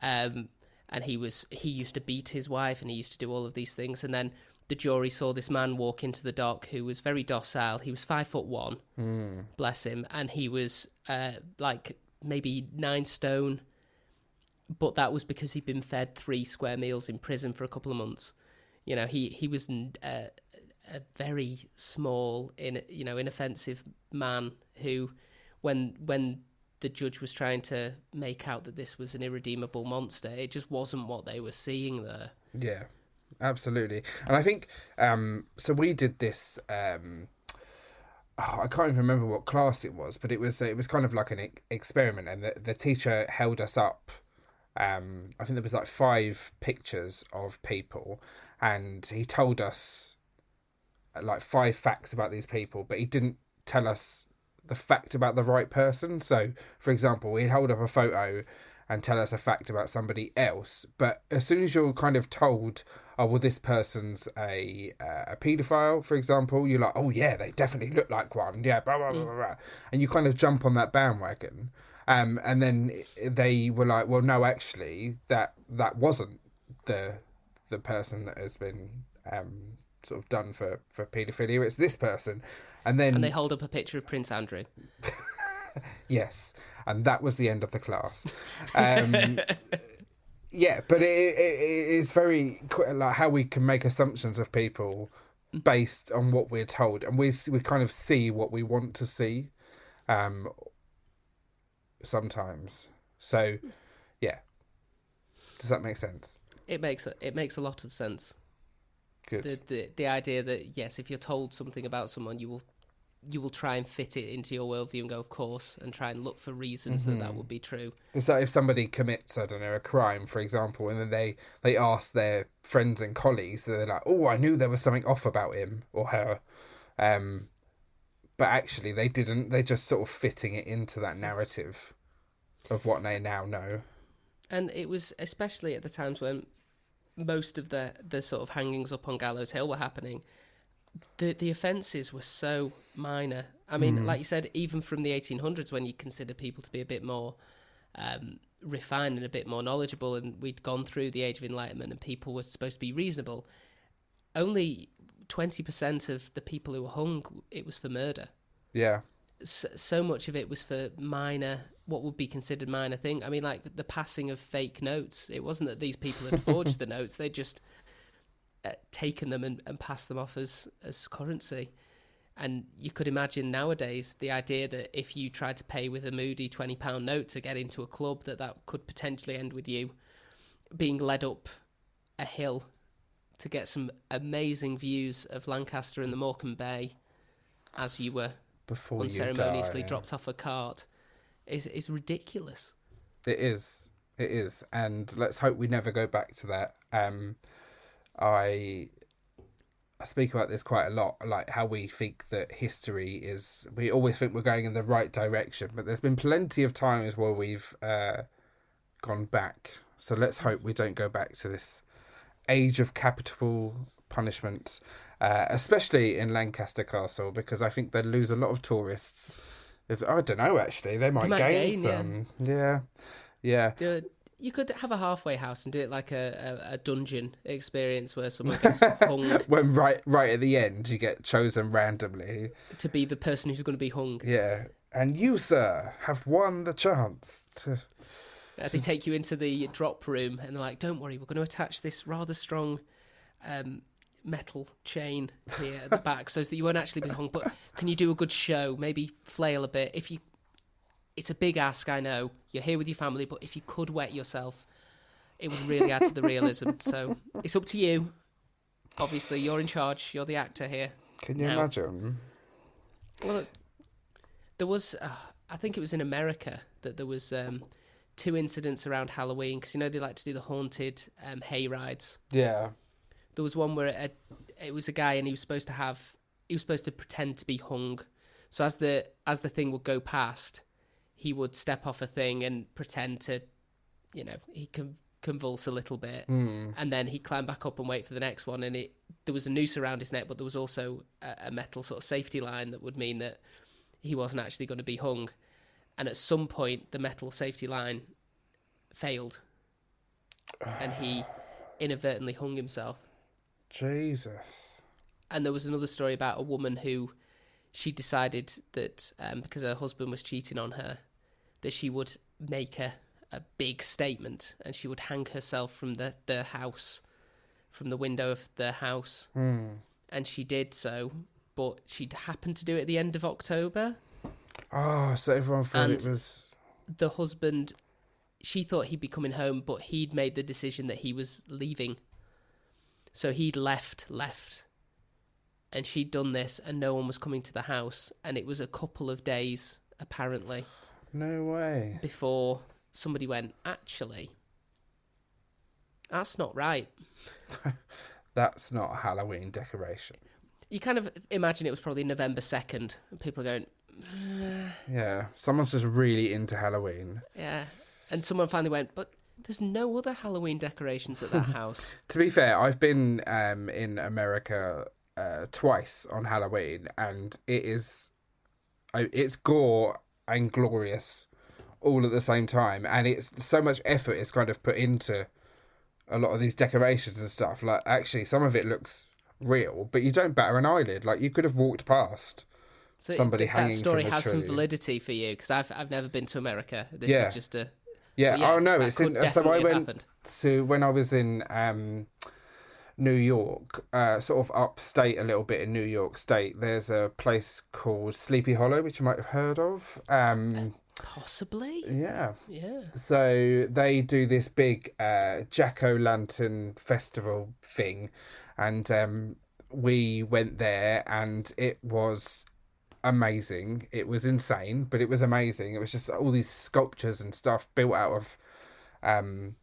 um, and he was he used to beat his wife, and he used to do all of these things, and then the jury saw this man walk into the dock who was very docile. He was five foot one, bless him, and he was uh, like maybe nine stone, but that was because he'd been fed three square meals in prison for a couple of months. You know, he he was uh, a very small, in you know, inoffensive man who, when when the judge was trying to make out that this was an irredeemable monster, it just wasn't what they were seeing there. Yeah, absolutely. And I think um, so. We did this. Um, oh, I can't even remember what class it was, but it was it was kind of like an e- experiment, and the the teacher held us up. Um, I think there was like five pictures of people, and he told us like five facts about these people, but he didn't tell us the fact about the right person. So, for example, he'd hold up a photo and tell us a fact about somebody else, but as soon as you're kind of told, oh well, this person's a uh, a paedophile, for example, you're like, oh yeah, they definitely look like one, yeah, blah blah blah blah, blah. and you kind of jump on that bandwagon. Um, and then they were like, well, no, actually, that that wasn't the the person that has been um, sort of done for for paedophilia. It's this person, and then And they hold up a picture of Prince Andrew. Yes, and that was the end of the class. Um, yeah, but it, it, it is very like how we can make assumptions of people based on what we're told, and we we kind of see what we want to see. Um, sometimes, so yeah. Does that make sense? It makes it makes a lot of sense. Good. The, the the idea that yes, if you're told something about someone, you will you will try and fit it into your worldview and go, of course, and try and look for reasons that Mm-hmm. that would be true. Is that if somebody commits, I don't know, a crime, for example, and then they they ask their friends and colleagues, they're like, "Oh, I knew there was something off about him or her," um, but actually they didn't. They're just sort of fitting it into that narrative of what they now know. And it was especially at the times when most of the the sort of hangings up on Gallows Hill were happening. The the offences were so minor. I mean, like you said, even from the 1800s, when you consider people to be a bit more um, refined and a bit more knowledgeable, and we'd gone through the Age of Enlightenment, and people were supposed to be reasonable. Only 20% of the people who were hung, it was for murder. Yeah, so, so much of it was for minor what would be considered minor thing. I mean like the passing of fake notes. It wasn't that these people had forged the notes. They'd just uh, taken them and, and passed them off as as currency and you could imagine nowadays the idea that if you tried to pay with a moody 20 pound note to get into a club that that could potentially end with you being led up a hill to get some amazing views of lancaster and the morecambe bay as you were before unceremoniously die. dropped off a cart is is ridiculous. It is. It is. And let's hope we never go back to that. Um I I speak about this quite a lot, like how we think that history is we always think we're going in the right direction, but there's been plenty of times where we've uh gone back. So let's hope we don't go back to this age of capital punishment, uh, especially in Lancaster Castle, because I think they'd lose a lot of tourists. If I don't know, actually, they might, might gain, gain, some. Yeah, yeah. It, you could have a halfway house and do it like a, a, a dungeon experience where someone gets hung When right, right at the end, you get chosen randomly. to be the person who's going to be hung. Yeah, and you, sir, have won the chance to. They take you into the drop room and they're like, "Don't worry, we're going to attach this rather strong um, metal chain here at the back so that you won't actually be hung. But can you do a good show? Maybe flail a bit. If you, it's a big ask, I know. You're here with your family, but if you could wet yourself, it would really add to the realism. So it's up to you. Obviously, you're in charge. You're the actor here. Can you No. imagine? Well, there was, uh, I think it was in America that there was um, two incidents around Halloween because you know they like to do the haunted um, hay rides. Yeah. There was one where it, it was a guy and he was supposed to have, he was supposed to pretend to be hung. So as the as the thing would go past, he would step off a thing and pretend to, you know, he can convulse a little bit, mm. and then he'd climb back up and wait for the next one. And it there was a noose around his neck, but there was also a, a metal sort of safety line that would mean that he wasn't actually going to be hung. And at some point, the metal safety line failed, and he inadvertently hung himself. Jesus. And there was another story about a woman who she decided that um, because her husband was cheating on her, that she would make a, a big statement and she would hang herself from the, the house, from the window of the house. And she did so, but she happened to do it at the end of October. Oh, so everyone thought it was. The husband, she thought he'd be coming home, but he'd made the decision that he was leaving. So he'd left, left. And she'd done this, and no one was coming to the house. And it was a couple of days, apparently, No way. before somebody went, actually, that's not right. That's not Halloween decoration. You kind of imagine it was probably November 2nd, and people are going, Yeah. Someone's just really into Halloween. yeah. And someone finally went, but there's no other Halloween decorations at that house. To be fair, I've been um, in America uh, twice on Halloween, and it is, it's gore and glorious all at the same time, and it's so much effort is kind of put into a lot of these decorations and stuff. Like, actually, some of it looks real, but you don't batter an eyelid. Like, you could have walked past. So Somebody th- hanging that story has some validity for you because I've I've never been to America. This Yeah. is just a Yeah, yeah, oh no, it's in. So I went happened. to when I was in um, New York, uh, sort of upstate a little bit in New York State. There's a place called Sleepy Hollow, which you might have heard of. Um, Possibly. Yeah. Yeah. So they do this big uh, Jack O' Lantern festival thing, and um, we went there, and it was amazing. It was insane, but it was amazing. It was just all these sculptures and stuff built out of um,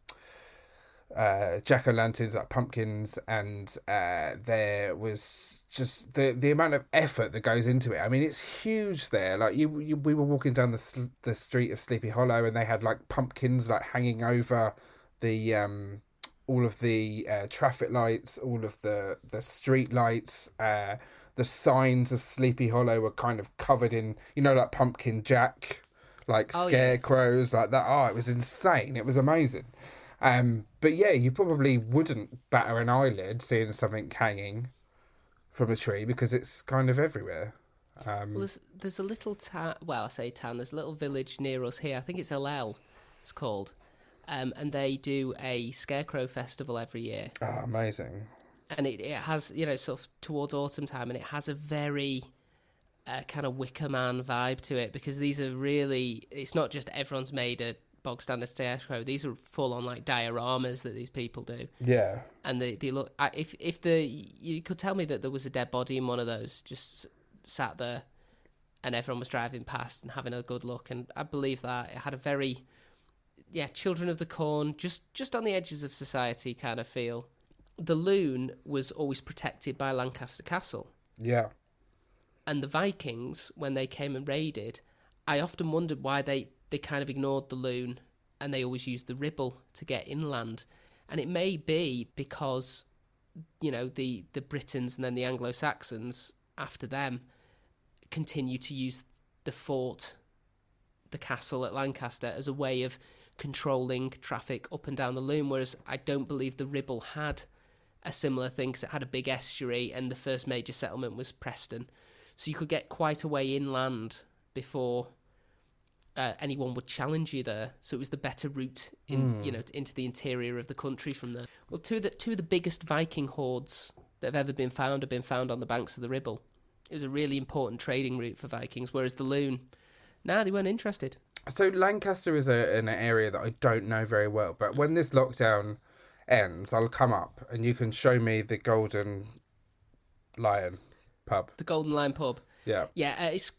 uh, jack o' lanterns, like pumpkins, and uh, there was just the the amount of effort that goes into it. I mean, it's huge there. Like you, you we were walking down the the street of Sleepy Hollow, and they had like pumpkins like hanging over the um all of the uh, traffic lights, all of the the street lights. Uh, the signs of Sleepy Hollow were kind of covered in, you know, like pumpkin jack, like Oh, yeah. scarecrows, like that. Oh, it was insane. It was amazing. Um, but yeah, you probably wouldn't batter an eyelid seeing something hanging from a tree because it's kind of everywhere. Um, Well, there's, there's a little town. Well, I say town. There's a little village near us here. I think it's Alel. It's called, um, and they do a scarecrow festival every year. oh, amazing. and it, it has you know sort of towards autumn time and it has a very uh, kind of wicker man vibe to it because these are really it's not just everyone's made a bog standard scarecrow these are full on like dioramas that these people do Yeah. and they, they look I- if if the you could tell me that there was a dead body in one of those just sat there and everyone was driving past and having a good look and I believe that it had a very yeah children of the corn just just on the edges of society kind of feel the Lune was always protected by Lancaster Castle Yeah. and the Vikings when they came and raided I often wondered why they they kind of ignored the Lune and they always used the ribble to get inland. And it may be because you know the the Britons and then the Anglo-Saxons after them continue to use the fort the castle at Lancaster as a way of controlling traffic up and down the Lune whereas I don't believe the ribble had a similar thing because it had a big estuary and the first major settlement was Preston. So you could get quite a way inland before uh, anyone would challenge you there. So it was the better route in, you know, into the interior of the country from there. Well, two of the two of the biggest Viking hordes that have ever been found have been found on the banks of the Ribble. It was a really important trading route for Vikings, whereas the Lune, nah, they weren't interested. So Lancaster is a, an area that I don't know very well, but when this lockdown ends, I'll come up and you can show me the Golden Lion pub. The Golden Lion pub. Yeah. Yeah, uh, it's.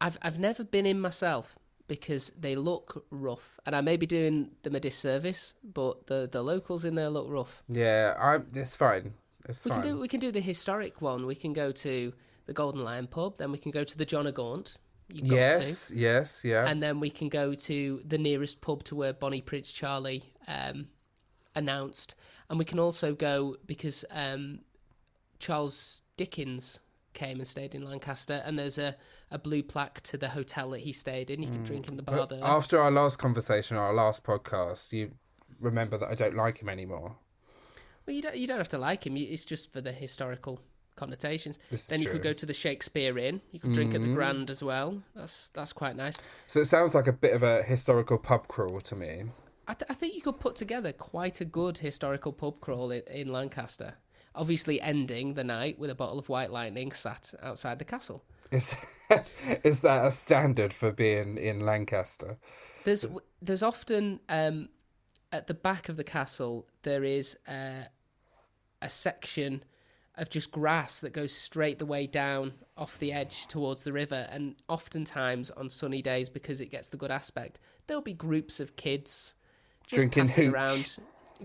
I've I've never been in myself because they look rough, and I may be doing them a disservice, but the the locals in there look rough. Yeah, I it's fine. It's We fine. can do we can do the historic one. We can go to the Golden Lion pub, then we can go to the John O'Gaunt. You've got yes, yes, yeah. and then we can go to the nearest pub to where Bonnie Prince Charlie um, announced, and we can also go because um, Charles Dickens came and stayed in Lancaster, and there's a, a blue plaque to the hotel that he stayed in. You can mm. drink in the bar But there. after our last conversation, our last podcast, you remember that I don't like him anymore. Well, you don't you don't have to like him. It's just for the historical connotations. Then you could go to the Shakespeare Inn. You could drink at the mm. Grand as well. That's that's quite nice. So it sounds like a bit of a historical pub crawl to me. I, th- I think you could put together quite a good historical pub crawl in, in Lancaster. Obviously, ending the night with a bottle of White Lightning sat outside the castle. Is is that a standard for being in Lancaster? There's there's often um, at the back of the castle there is uh, a section of just grass that goes straight the way down off the edge towards the river, and oftentimes on sunny days because it gets the good aspect, there'll be groups of kids just Drinking hooch. around,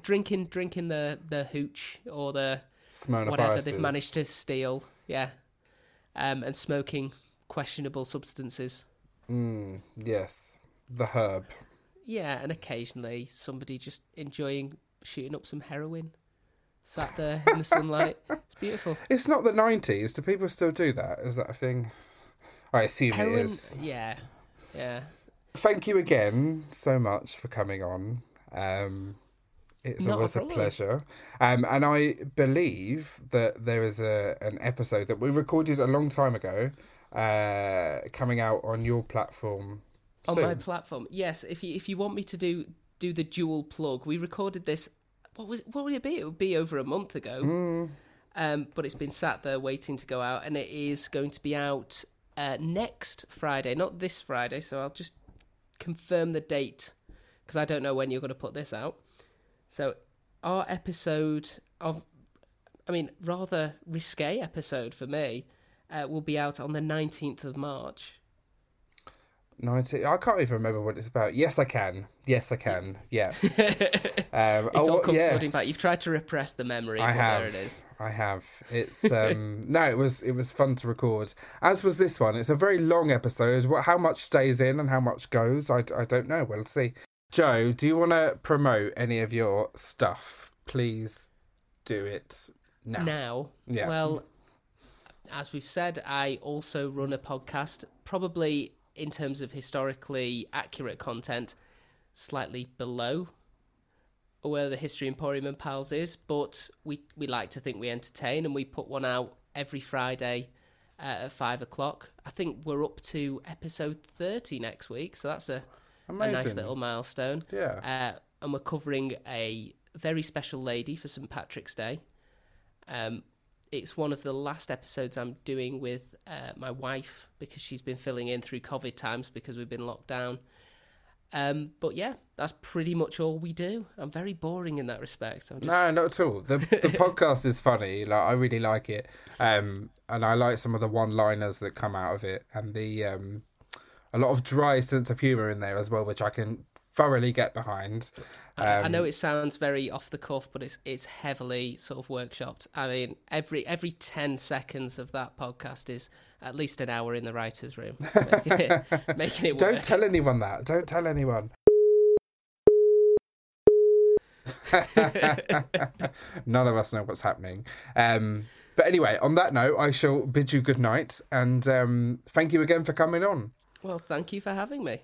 drinking drinking the the hooch or the Smirnoff whatever they've managed to steal, yeah, um, and smoking questionable substances. Mm, yes, the herb. Yeah, and occasionally somebody just enjoying shooting up some heroin, sat there in the sunlight. It's beautiful. It's not the nineties. Do people still do that? Is that a thing? I assume it Heroin, is. yeah, yeah. Thank you again so much for coming on. Um, it's Not always a, problem. pleasure. Um, and I believe that there is a an episode that we recorded a long time ago, uh, coming out on your platform. On my platform, yes. If you if you want me to do do the dual plug, we recorded this. What was what would it be? It would be over a month ago. Hmm. Um, but it's been sat there waiting to go out, and it is going to be out uh, next Friday, not this Friday. So I'll just confirm the date because I don't know when you're going to put this out. So, our episode of, I mean, rather risque episode for me, uh, will be out on the 19th of March. 90 I can't even remember what it's about. Yes, I can. Yes, I can. Yeah. um, It's oh, all yes. back. You've tried to repress the memory, I have. there it is. I have. It's um no, it was it was fun to record. As was this one. It's a very long episode. What how much stays in and how much goes? I, I don't know. We'll see. Joe, do you want to promote any of your stuff? Please do it now. Now, Yeah. well, as we've said, I also run a podcast, probably in terms of historically accurate content, slightly below where the History Emporium and Pals is, but we, we like to think we entertain and we put one out every Friday uh, at five o'clock. I think we're up to episode 30 next week, so that's a, a nice little milestone. Yeah. Uh, and we're covering a very special lady for St. Patrick's Day. Um, it's one of the last episodes I'm doing with uh, my wife because she's been filling in through COVID times because we've been locked down. Um, but yeah, that's pretty much all we do. I'm very boring in that respect. I'm just, No, not at all. The the podcast is funny. Like I really like it. Um and I like some of the one liners that come out of it and the um a lot of dry sense of humour in there as well, which I can thoroughly get behind. I, I Um, know it sounds very off the cuff, but it's it's heavily sort of workshopped. I mean, every every ten seconds of that podcast is at least an hour in the writers' room, making it, making it Don't tell anyone that. Don't tell anyone. None of us know what's happening. Um, but anyway, on that note, I shall bid you good night and um, thank you again for coming on. Well, thank you for having me.